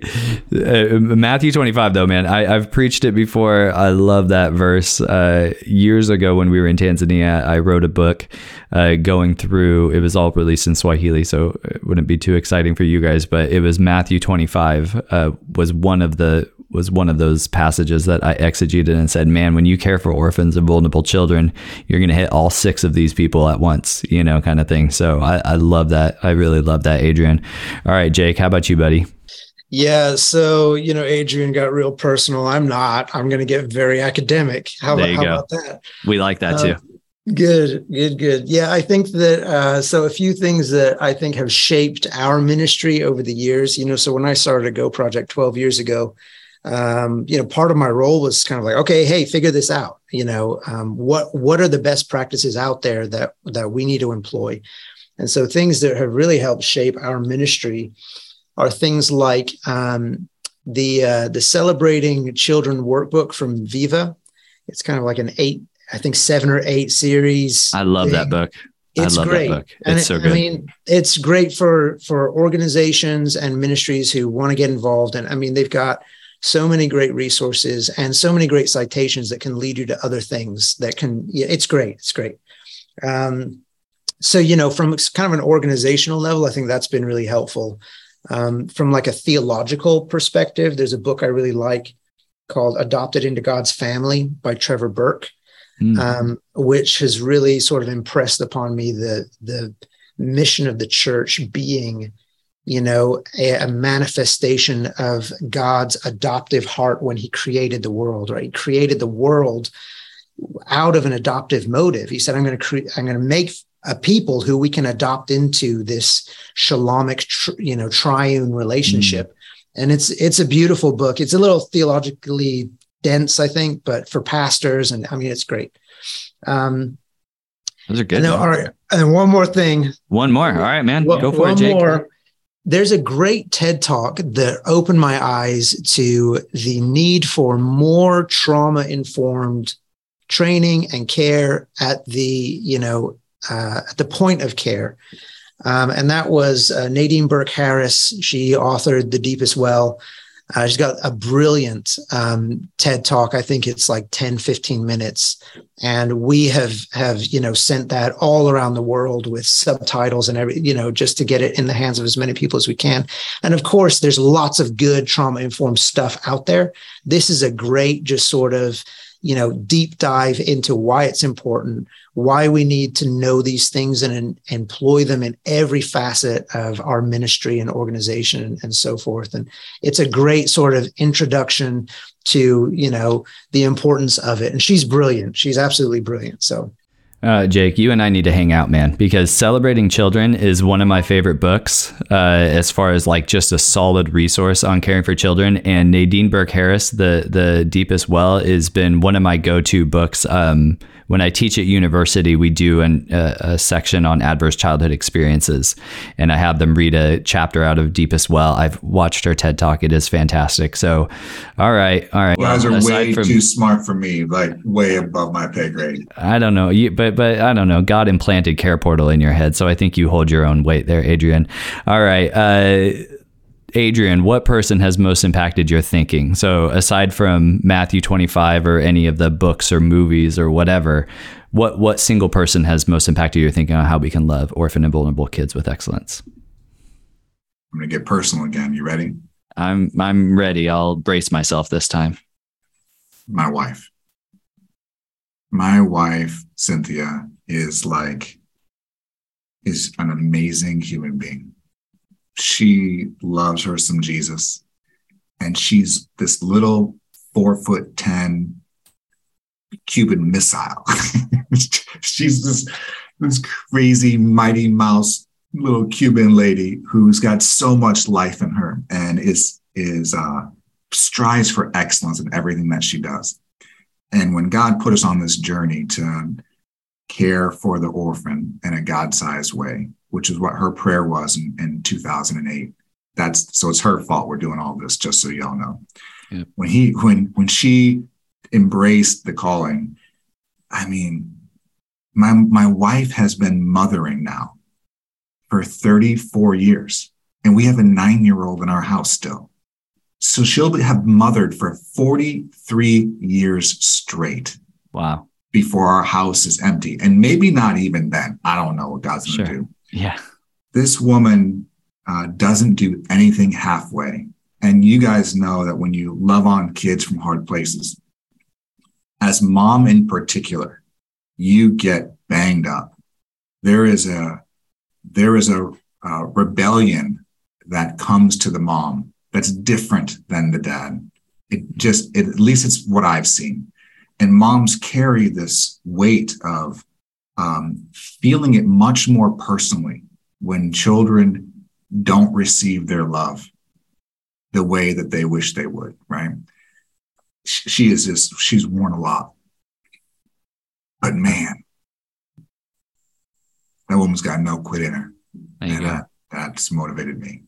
uh, Matthew 25, though, man. I, I've preached it before. I love that verse. Uh, years ago, when we were in Tanzania, I wrote a book uh, going through, it was all released in Swahili, so it wouldn't be too exciting for you guys, but it was Matthew 25, uh, was one of the was one of those passages that I exegeted and said, man, when you care for orphans and vulnerable children, you're going to hit all six of these people at once, you know, kind of thing. So I, I love that. I really love that, Adrian. All right, Jake, how about you, buddy? Yeah, so you know, Adrian got real personal. I'm not. I'm going to get very academic. How, there you how go. about that? We like that too. Uh, good, good, good. Yeah, I think that. Uh, so a few things that I think have shaped our ministry over the years. You know, so when I started a Go Project 12 years ago, um, you know, part of my role was kind of like, okay, hey, figure this out. You know, um, what what are the best practices out there that that we need to employ? And so things that have really helped shape our ministry are things like um, the uh, the celebrating children workbook from Viva. It's kind of like an eight, I think seven or eight series. I love thing. that book. It's I love great. that book. And It's it- so good. I mean, it's great for for organizations and ministries who want to get involved. And I mean, they've got so many great resources and so many great citations that can lead you to other things that can. Yeah, it's great. It's great. Um, so you know, from kind of an organizational level, I think that's been really helpful. Um, from like a theological perspective, there's a book I really like called "Adopted into God's Family" by Trevor Burke Mm. um, which has really sort of impressed upon me the the mission of the church being, you know, a, a manifestation of God's adoptive heart when He created the world. Right, He created the world out of an adoptive motive. He said, "I'm going to create. I'm going to make." A people who we can adopt into this shalamic, tr- you know, triune relationship, and it's it's a beautiful book. It's a little theologically dense, I think, but for pastors, and I mean, it's great. Um, Those are good. and then, all right, and one more thing. One more. All right, man. One, Go for one it, Jake. more. There's a great TED talk that opened my eyes to the need for more trauma informed training and care at the you know uh, at the point of care. Um, and that was uh, Nadine Burke Harris. She authored The Deepest Well. Uh, she's got a brilliant um, TED talk. I think it's like 10, 15 minutes. And we have, have, you know, sent that all around the world with subtitles and every, you know, just to get it in the hands of as many people as we can. And of course, there's lots of good trauma informed stuff out there. This is a great, just sort of, you know, deep dive into why it's important, why we need to know these things and, and employ them in every facet of our ministry and organization and, and so forth. And it's a great sort of introduction to, you know, the importance of it. And she's brilliant. She's absolutely brilliant. So Uh, Jake, you and I need to hang out, man, because Celebrating Children is one of my favorite books uh, as far as like just a solid resource on caring for children. And Nadine Burke Harris, the the Deepest Well, has been one of my go to books. Um, when I teach at university, we do an, uh, a section on adverse childhood experiences, and I have them read a chapter out of Deepest Well. I've watched her TED talk; it is fantastic. So, all right, all right. You guys are Aside way from- too smart for me, like way above my pay grade. I don't know, you, but but I don't know. God implanted Care Portal in your head, so I think you hold your own weight there, Adrian. All right, uh, Adrian, what person has most impacted your thinking? So aside from Matthew twenty five or any of the books or movies or whatever, what what single person has most impacted your thinking on how we can love orphan and vulnerable kids with excellence? I'm gonna get personal again. You ready? I'm I'm ready. I'll brace myself this time. My wife. My wife, Cynthia, is like is an amazing human being. She loves her some Jesus. And she's this little four foot ten Cuban missile. she's this this crazy mighty mouse little Cuban lady who's got so much life in her and is is uh, strives for excellence in everything that she does. And when God put us on this journey to care for the orphan in a God-sized way, which is what her prayer was in, in 2008. That's so it's her fault we're doing all this, just so y'all know. Yep. When he when when she embraced the calling, I mean, my my wife has been mothering now for 34 years and we have a 9-year-old in our house still so she'll have mothered for 43 years straight Wow. before our house is empty and maybe not even then i don't know what god's going to do Yeah. this woman uh, doesn't do anything halfway. And you guys know that when you love on kids from hard places, as mom in particular, you get banged up. There is a there is a, uh rebellion that comes to the mom that's different than the dad. It just it, at least it's what I've seen. And moms carry this weight of um, feeling it much more personally when children don't receive their love the way that they wish they would, right? She is just, she's worn a lot. But man, that woman's got no quit in her. And that, that's motivated me.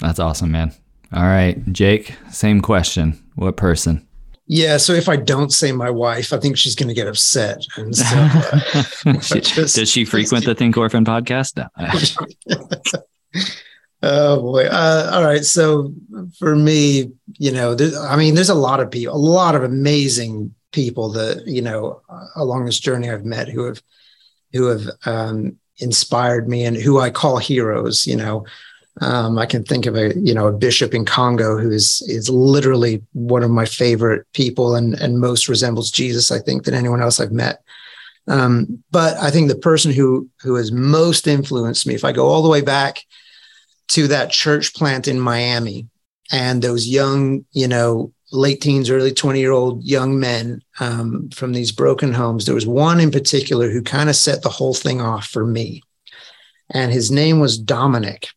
That's awesome, man. All right, Jake, same question. What person? Yeah. So if I don't say my wife, I think she's going to get upset. And so, uh, just- Does she frequent the Think Orphan podcast? No. oh boy. Uh, all right. So for me, you know, there, I mean, there's a lot of people, a lot of amazing people that you know uh, along this journey I've met who have who have um, inspired me and who I call heroes. You know, um, I can think of a you know a bishop in Congo who is is literally one of my favorite people and and most resembles Jesus. I think than anyone else I've met. Um, but I think the person who who has most influenced me, if I go all the way back to that church plant in Miami and those young, you know, late teens, early 20 year old young men um, from these broken homes, there was one in particular who kind of set the whole thing off for me. And his name was Dominic,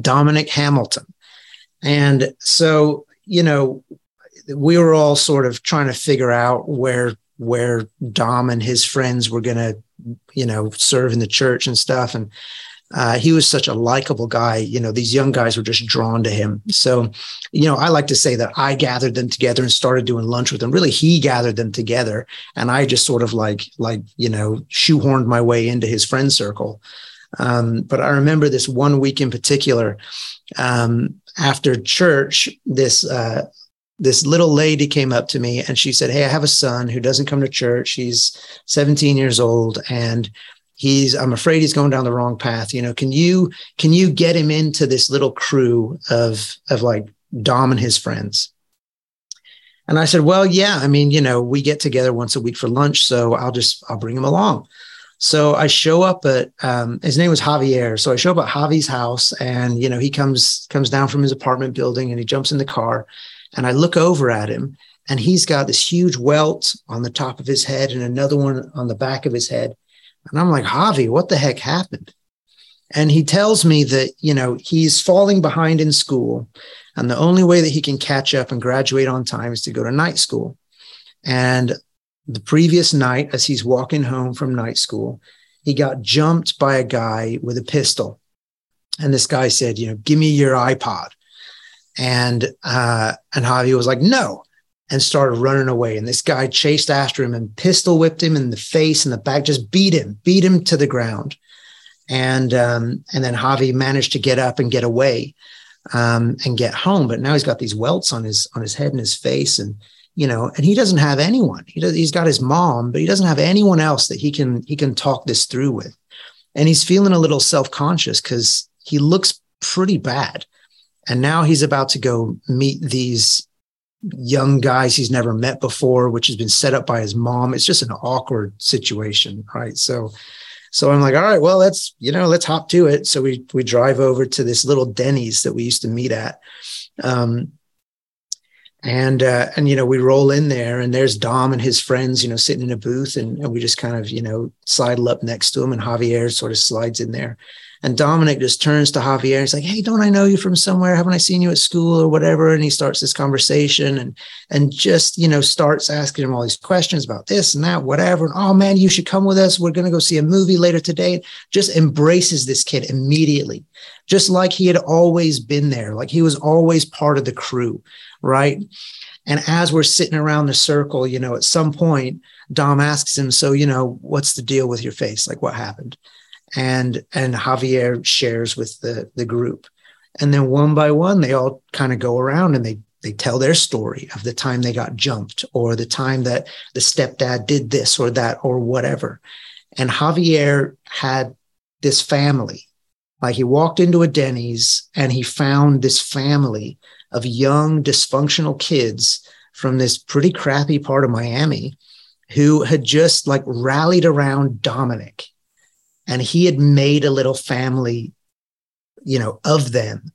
Dominic Hamilton. And so, you know, we were all sort of trying to figure out where where Dom and his friends were going to, you know, serve in the church and stuff. And uh, he was such a likable guy. You know, these young guys were just drawn to him. So, you know, I like to say that I gathered them together and started doing lunch with them. Really, he gathered them together, and I just sort of like, like, you know, shoehorned my way into his friend circle. Um, but I remember this one week in particular. Um, after church, this uh, this little lady came up to me and she said, "Hey, I have a son who doesn't come to church. He's 17 years old, and he's i'm afraid he's going down the wrong path you know can you can you get him into this little crew of of like dom and his friends and i said well yeah i mean you know we get together once a week for lunch so i'll just i'll bring him along so i show up at um, his name was javier so i show up at javi's house and you know he comes comes down from his apartment building and he jumps in the car and i look over at him and he's got this huge welt on the top of his head and another one on the back of his head and I'm like, Javi, what the heck happened? And he tells me that, you know, he's falling behind in school. And the only way that he can catch up and graduate on time is to go to night school. And the previous night, as he's walking home from night school, he got jumped by a guy with a pistol. And this guy said, you know, give me your iPod. And uh, and Javi was like, no and started running away. And this guy chased after him and pistol whipped him in the face and the back, just beat him, beat him to the ground. And um, and then Javi managed to get up and get away um, and get home. But now he's got these welts on his on his head and his face, and you know, and he doesn't have anyone. He does, he's got his mom, but he doesn't have anyone else that he can he can talk this through with. And he's feeling a little self conscious because he looks pretty bad. And now he's about to go meet these young guys he's never met before, which has been set up by his mom. It's just an awkward situation, right? So, so I'm like, all right, well, let's you know, let's hop to it. So we we drive over to this little Denny's that we used to meet at, um, and uh, and you know we roll in there, and there's Dom and his friends, you know, sitting in a booth, and, and we just kind of you know sidle up next to him, and Javier sort of slides in there. And Dominic just turns to Javier. And he's like, "Hey, don't I know you from somewhere? Haven't I seen you at school or whatever?" And he starts this conversation and and just you know starts asking him all these questions about this and that, whatever. And oh man, you should come with us. We're gonna go see a movie later today. Just embraces this kid immediately, just like he had always been there, like he was always part of the crew, right? And as we're sitting around the circle, you know, at some point, Dom asks him, "So, you know, what's the deal with your face? Like, what happened?" And and Javier shares with the the group. And then one by one, they all kind of go around and they they tell their story of the time they got jumped or the time that the stepdad did this or that or whatever. And Javier had this family. Like he walked into a Denny's and he found this family of young dysfunctional kids from this pretty crappy part of Miami who had just like rallied around Dominic and he had made a little family you know of them.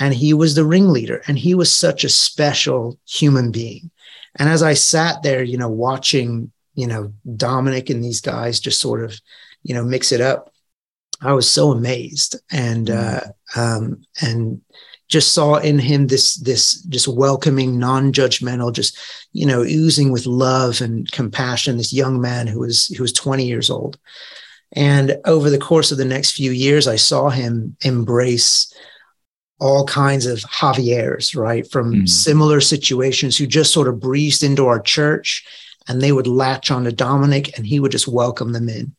And he was the ringleader. And he was such a special human being. And as i sat there you know watching you know dominic and these guys just sort of you know mix it up i was so amazed. And uh um and just saw in him this this just welcoming non-judgmental just you know oozing with love and compassion this young man who was who was 20 years old and over the course of the next few years, I saw him embrace all kinds of Javiers, right? From mm. similar situations who just sort of breezed into our church and they would latch on to Dominic and he would just welcome them in.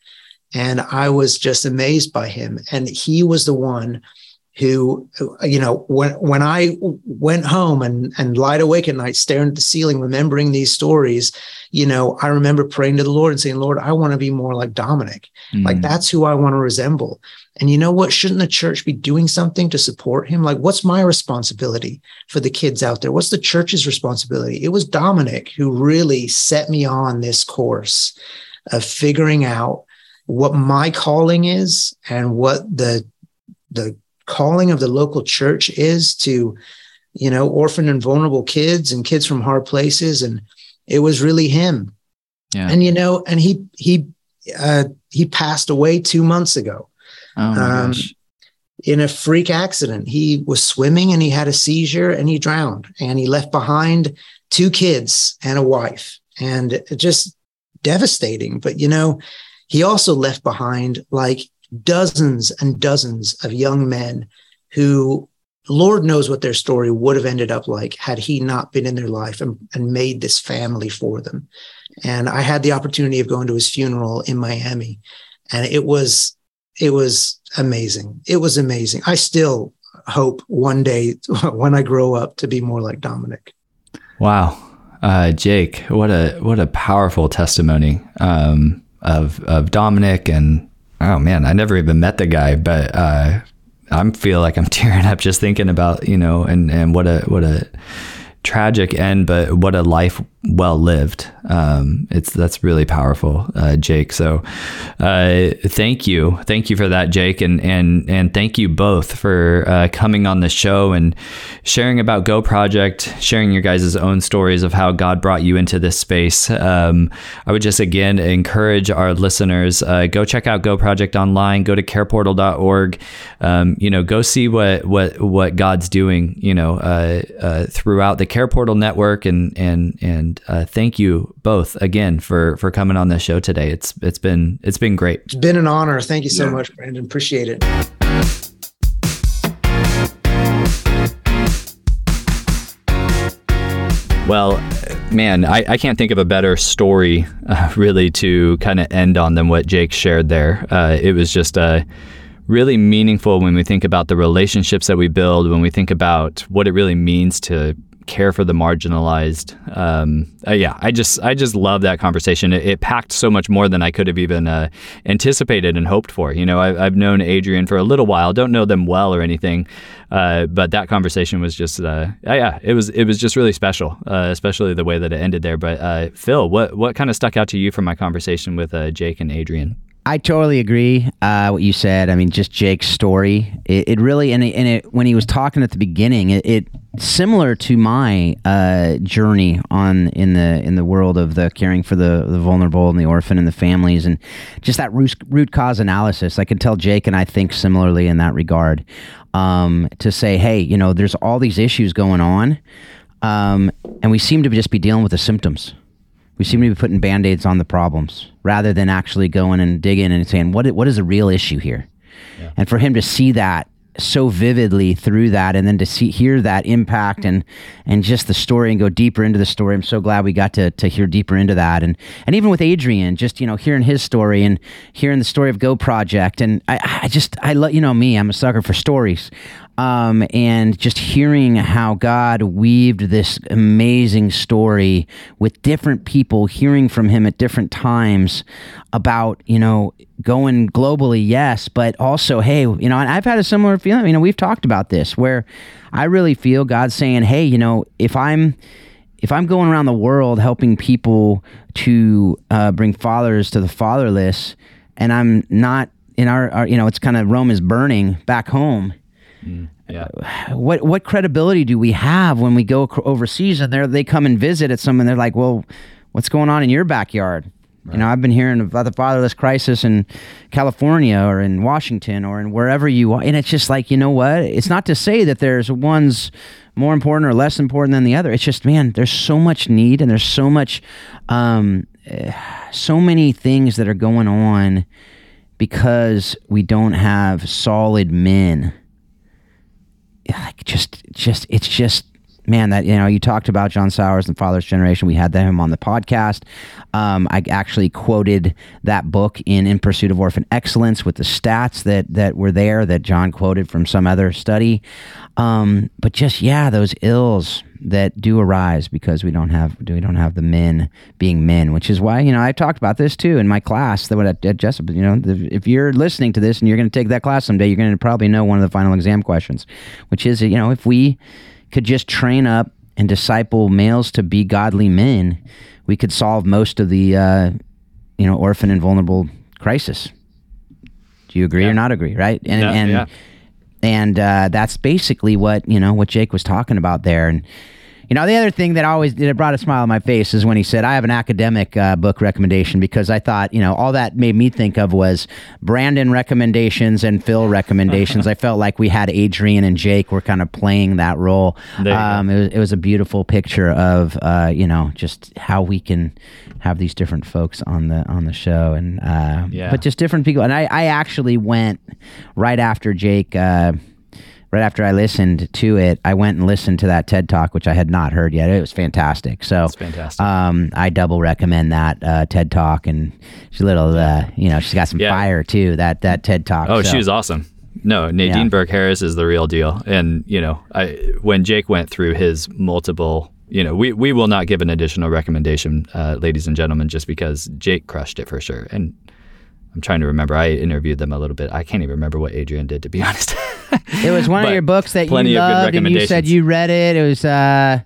And I was just amazed by him. And he was the one who, you know, when when I went home and and lied awake at night, staring at the ceiling, remembering these stories, you know, I remember praying to the Lord and saying, Lord, I want to be more like Dominic. Mm. Like that's who I want to resemble. And you know what? Shouldn't the church be doing something to support him? Like, what's my responsibility for the kids out there? What's the church's responsibility? It was Dominic who really set me on this course of figuring out what my calling is and what the the calling of the local church is to, you know, orphan and vulnerable kids and kids from hard places. And it was really him. Yeah. And, you know, and he, he, uh, he passed away two months ago. Oh um, in a freak accident. He was swimming and he had a seizure and he drowned and he left behind two kids and a wife and just devastating. But, you know, he also left behind like dozens and dozens of young men who Lord knows what their story would have ended up like had he not been in their life and, and made this family for them. And I had the opportunity of going to his funeral in Miami, and it was it was amazing. It was amazing. I still hope one day when I grow up to be more like Dominic. Wow, uh, Jake, what a what a powerful testimony um, of of Dominic and oh man, I never even met the guy, but uh, I feel like I'm tearing up just thinking about you know, and and what a what a tragic end, but what a life well lived. Um, it's that's really powerful, uh, Jake. So, uh, thank you, thank you for that, Jake, and and and thank you both for uh, coming on the show and sharing about Go Project, sharing your guys' own stories of how God brought you into this space. Um, I would just again encourage our listeners uh, go check out Go Project online. Go to careportal.org. Um, you know, go see what what what God's doing. You know, uh, uh, throughout the Care Portal network and and and and uh, thank you both again for for coming on the show today. It's it's been it's been great. It's been an honor. Thank you so yeah. much, Brandon. Appreciate it. Well, man, I, I can't think of a better story uh, really to kind of end on than what Jake shared there. Uh, it was just uh, really meaningful when we think about the relationships that we build, when we think about what it really means to care for the marginalized. Um, uh, yeah, I just I just love that conversation. It, it, packed so much more than I could have even uh, anticipated and hoped for. You know, I, have known Adrian for a little while, don't know them well or anything, uh, but that conversation was just uh, yeah, it was it was just really special, uh, especially the way that it ended there. But uh, Phil, what what kind of stuck out to you from my conversation with Jake and Adrian? I totally agree. Uh, what you said. I mean, just Jake's story. It, it really and it, and it when he was talking at the beginning, it, it similar to my uh, journey on in the in the world of the caring for the the vulnerable and the orphan and the families, and just that root, root cause analysis. I can tell Jake and I think similarly in that regard. Um, to say, hey, you know, there's all these issues going on, um, and we seem to just be dealing with the symptoms we seem to be putting band-aids on the problems rather than actually going and digging and saying what what is the real issue here? Yeah. and for him to see that so vividly through that and then to see hear that impact and and just the story and go deeper into the story i'm so glad we got to to hear deeper into that. And and even with adrian just you know hearing his story and hearing the story of go project. And i i just i love you know me i'm a sucker for stories um, and just hearing how God weaved this amazing story with different people, hearing from Him at different times about, you know, going globally, yes, but also, hey, you know, and I've had a similar feeling. You know, we've talked about this where I really feel God saying, hey, you know, if I'm if I'm going around the world helping people to uh, bring fathers to the fatherless, and I'm not in our, our you know, it's kind of Rome is burning back home Mm, yeah. What what credibility do we have when we go overseas and they they come and visit at some and they're like, well, what's going on in your backyard? Right. You know, I've been hearing about the fatherless crisis in California or in Washington or in wherever you are, and it's just like, you know what? It's not to say that there's one's more important or less important than the other. It's just, man, there's so much need and there's so much, um, so many things that are going on because we don't have solid men like just just it's just man that you know you talked about john Sowers and father's generation we had him on the podcast um, i actually quoted that book in in pursuit of orphan excellence with the stats that that were there that john quoted from some other study um, but just yeah those ills that do arise because we don't have we don't have the men being men, which is why you know I talked about this too in my class that at, at Jessup. You know, the, if you're listening to this and you're going to take that class someday, you're going to probably know one of the final exam questions, which is you know if we could just train up and disciple males to be godly men, we could solve most of the uh, you know orphan and vulnerable crisis. Do you agree yeah. or not agree? Right? And yeah, and yeah and uh, that's basically what you know what Jake was talking about there. And you know, the other thing that always that brought a smile on my face is when he said, "I have an academic uh, book recommendation," because I thought, you know, all that made me think of was Brandon recommendations and Phil recommendations. I felt like we had Adrian and Jake were kind of playing that role. Um, it, was, it was a beautiful picture of, uh, you know, just how we can have these different folks on the on the show, and uh, yeah. but just different people. And I, I actually went right after Jake uh, right after I listened to it, I went and listened to that TED Talk, which I had not heard yet. It was fantastic. So, fantastic. Um, I double recommend that uh, TED Talk, and she's a little, uh, you know, she's got some yeah. fire too. That that TED Talk. Oh, so. she was awesome. No, Nadine yeah. Burke Harris is the real deal. And you know, I when Jake went through his multiple you know, we, we will not give an additional recommendation, uh, ladies and gentlemen, just because Jake crushed it for sure. And I'm trying to remember. I interviewed them a little bit. I can't even remember what Adrian did, to be honest. it was one of your books that you loved, and you said you read it. It was. Uh,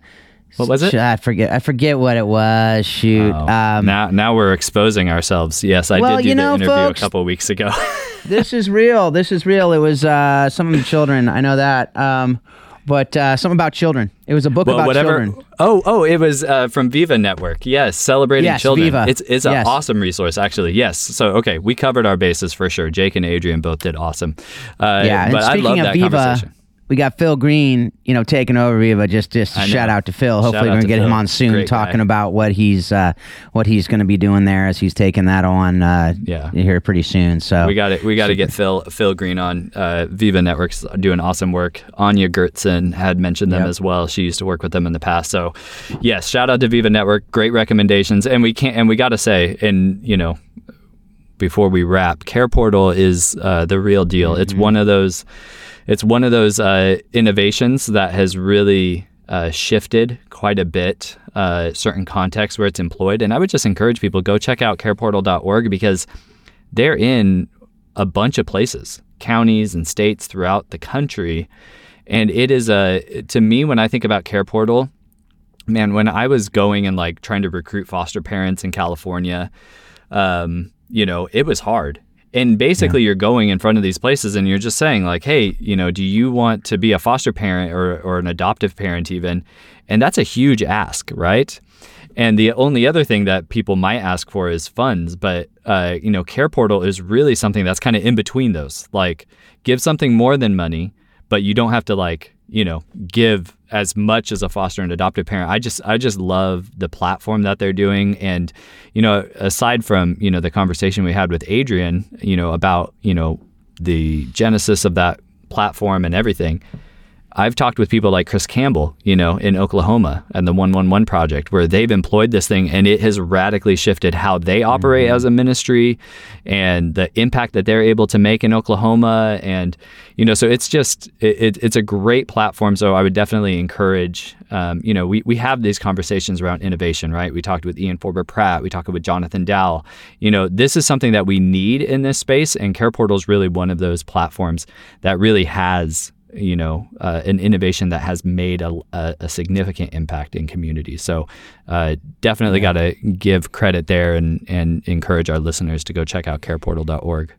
what was it? I forget. I forget what it was. Shoot. Oh, um, now, now we're exposing ourselves. Yes, I well, did do you know, the interview folks, a couple weeks ago. this is real. This is real. It was uh, some of the children. I know that. Um, but uh, something about children. It was a book well, about whatever. children. Oh, oh, it was uh, from Viva Network. Yes, celebrating yes, children. Viva. It's it's an yes. awesome resource, actually. Yes. So okay, we covered our bases for sure. Jake and Adrian both did awesome. Uh, yeah, but I love that Viva, conversation we got Phil Green, you know, taking over Viva. Just, just shout out to Phil. Hopefully, we're gonna get Phil. him on soon, Great talking guy. about what he's, uh, what he's gonna be doing there as he's taking that on. Uh, yeah, here pretty soon. So we got it. We got to get Phil, Phil Green on. Uh, Viva Networks doing awesome work. Anya Gertzen had mentioned them yep. as well. She used to work with them in the past. So, yes, shout out to Viva Network. Great recommendations, and we can't, and we got to say, and you know, before we wrap, Care Portal is uh, the real deal. Mm-hmm. It's one of those it's one of those uh, innovations that has really uh, shifted quite a bit uh, certain contexts where it's employed. And I would just encourage people go check out careportal.org because they're in a bunch of places, counties and states throughout the country. And it is a to me when I think about Care Portal, man, when I was going and like trying to recruit foster parents in California, um, you know, it was hard. And basically, yeah. you're going in front of these places and you're just saying, like, hey, you know, do you want to be a foster parent or, or an adoptive parent, even? And that's a huge ask, right? And the only other thing that people might ask for is funds, but uh, you know, Care Portal is really something that's kind of in between those. Like, give something more than money, but you don't have to like you know give as much as a foster and adoptive parent. I just I just love the platform that they're doing, and you know, aside from you know the conversation we had with Adrian, you know about you know the genesis of that platform and everything I've talked with people like Chris Campbell, you know, in Oklahoma and the 111 project where they've employed this thing and it has radically shifted how they operate mm-hmm. as a ministry and the impact that they're able to make in Oklahoma. And you know so it's just it, it's a great platform. So I would definitely encourage um, you know we, we have these conversations around innovation right? We talked with Ian Forber Pratt. We talked with Jonathan Dowell. You know this is something that we need in this space and Care Portal is really one of those platforms that really has you know, uh, an innovation that has made a, a, a significant impact in communities. So uh, definitely yeah. got to give credit there and, and encourage our listeners to go check out careportal.org.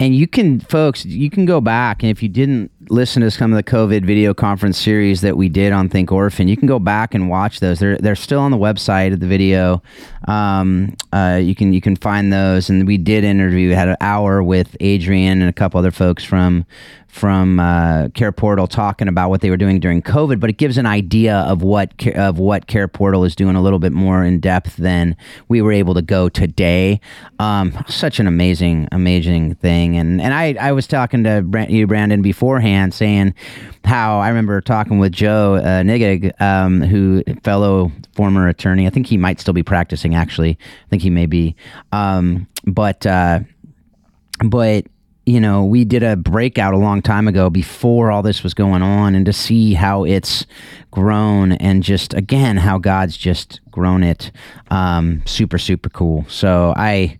And you can, folks, you can go back, and if you didn't listen to some of the COVID video conference series that we did on Think Orphan, you can go back and watch those. They're they're still on the website of the video. Um, uh, you can you can find those, and we did interview. Had an hour with Adrian and a couple other folks from from uh, Care Portal talking about what they were doing during COVID, but it gives an idea of what of what Care Portal is doing a little bit more in depth than we were able to go today. Um, such an amazing, amazing thing, and and I I was talking to you, Brandon, beforehand, saying how I remember talking with Joe uh, Knittig, um, who fellow former attorney. I think he might still be practicing. Actually, I think he may be, um, but. Uh, but you know, we did a breakout a long time ago before all this was going on, and to see how it's grown and just again how God's just grown it, um, super super cool. So I,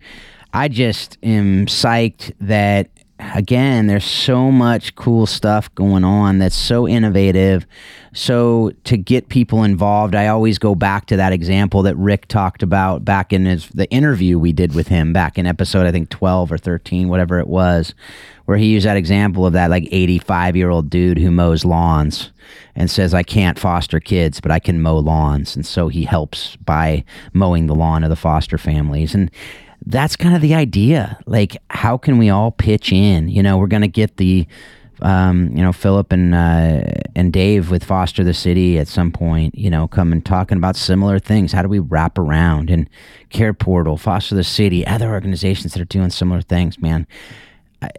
I just am psyched that again, there's so much cool stuff going on that's so innovative. So to get people involved, I always go back to that example that Rick talked about back in his the interview we did with him back in episode I think 12 or 13, whatever it was, where he used that example of that like 85 year old dude who mows lawns and says I can't foster kids, but I can mow lawns, and so he helps by mowing the lawn of the foster families and that's kind of the idea. Like, how can we all pitch in? You know, we're going to get the, um, you know, Philip and uh, and Dave with Foster the City at some point. You know, come and talking about similar things. How do we wrap around and Care Portal, Foster the City, other organizations that are doing similar things? Man, I,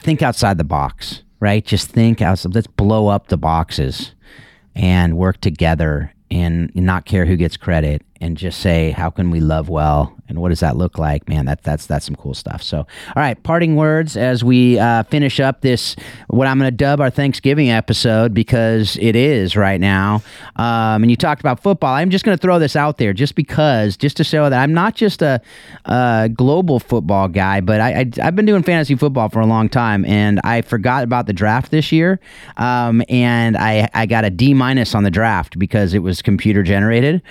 think outside the box, right? Just think outside. Let's blow up the boxes and work together and not care who gets credit and just say how can we love well and what does that look like? Man that, that's that's some cool stuff. So all right parting words as we uh, finish up this what i'm going to dub our thanksgiving episode because it is right now. Um, and you talked about football. I'm just going to throw this out there just because just to show that i'm not just a, a global football guy but I, I, have been doing fantasy football for a long time and i forgot about the draft this year. Um, and I, I got a d minus on the draft because it was computer generated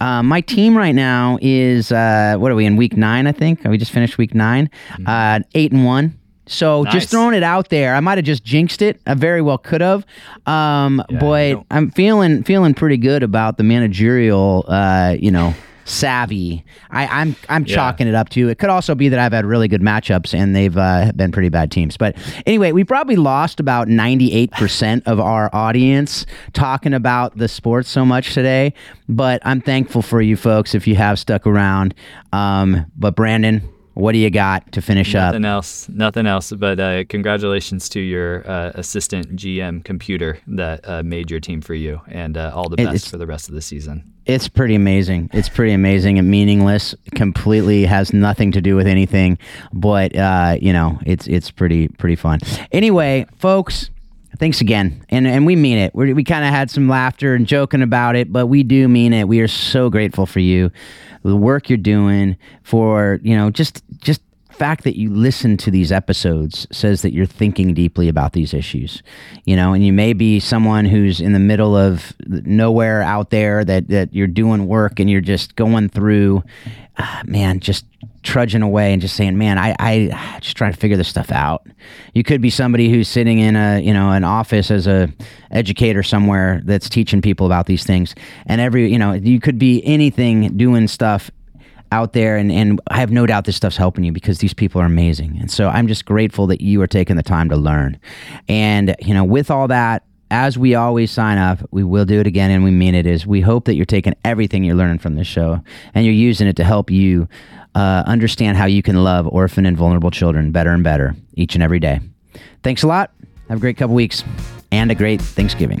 uh, my team right now is uh, what are we in week nine? I think we just finished week 9 mm-hmm. uh, eight and one. So nice. just throwing it out there, I might have just jinxed it. I very well could have, um, yeah, but I'm feeling feeling pretty good about the managerial, uh, you know, savvy. I, am I'm, I'm yeah. chalking it up to. It could also be that I've had really good matchups and they've uh, been pretty bad teams. But anyway, we probably lost about 98 percent of our audience talking about the sports so much today. But I'm thankful for you folks if you have stuck around. Um, but Brandon, what do you got to finish nothing up? Nothing else. Nothing else. But uh, congratulations to your uh, assistant GM computer that uh, made your team for you, and uh, all the best for the rest of the season. It's pretty amazing. It's pretty amazing and meaningless. Completely has nothing to do with anything, but uh, you know, it's it's pretty pretty fun. Anyway, folks thanks again and and we mean it We're, we kind of had some laughter and joking about it but we do mean it we are so grateful for you the work you're doing for you know just just fact that you listen to these episodes says that you're thinking deeply about these issues you know and you may be someone who's in the middle of nowhere out there that that you're doing work and you're just going through uh, man just trudging away and just saying, "Man, I, I just trying to figure this stuff out." You could be somebody who's sitting in a you know an office as a educator somewhere that's teaching people about these things, and every you know you could be anything doing stuff out there and, and I have no doubt this stuff's helping you because these people are amazing. And so I'm just grateful that you are taking the time to learn. And, you know, with all that, as we always sign up, we will do it again and we mean it is we hope that you're taking everything you're learning from this show and you're using it to help you uh, understand how you can love orphan and vulnerable children better and better each and every day. Thanks a lot. Have a great couple weeks and a great Thanksgiving.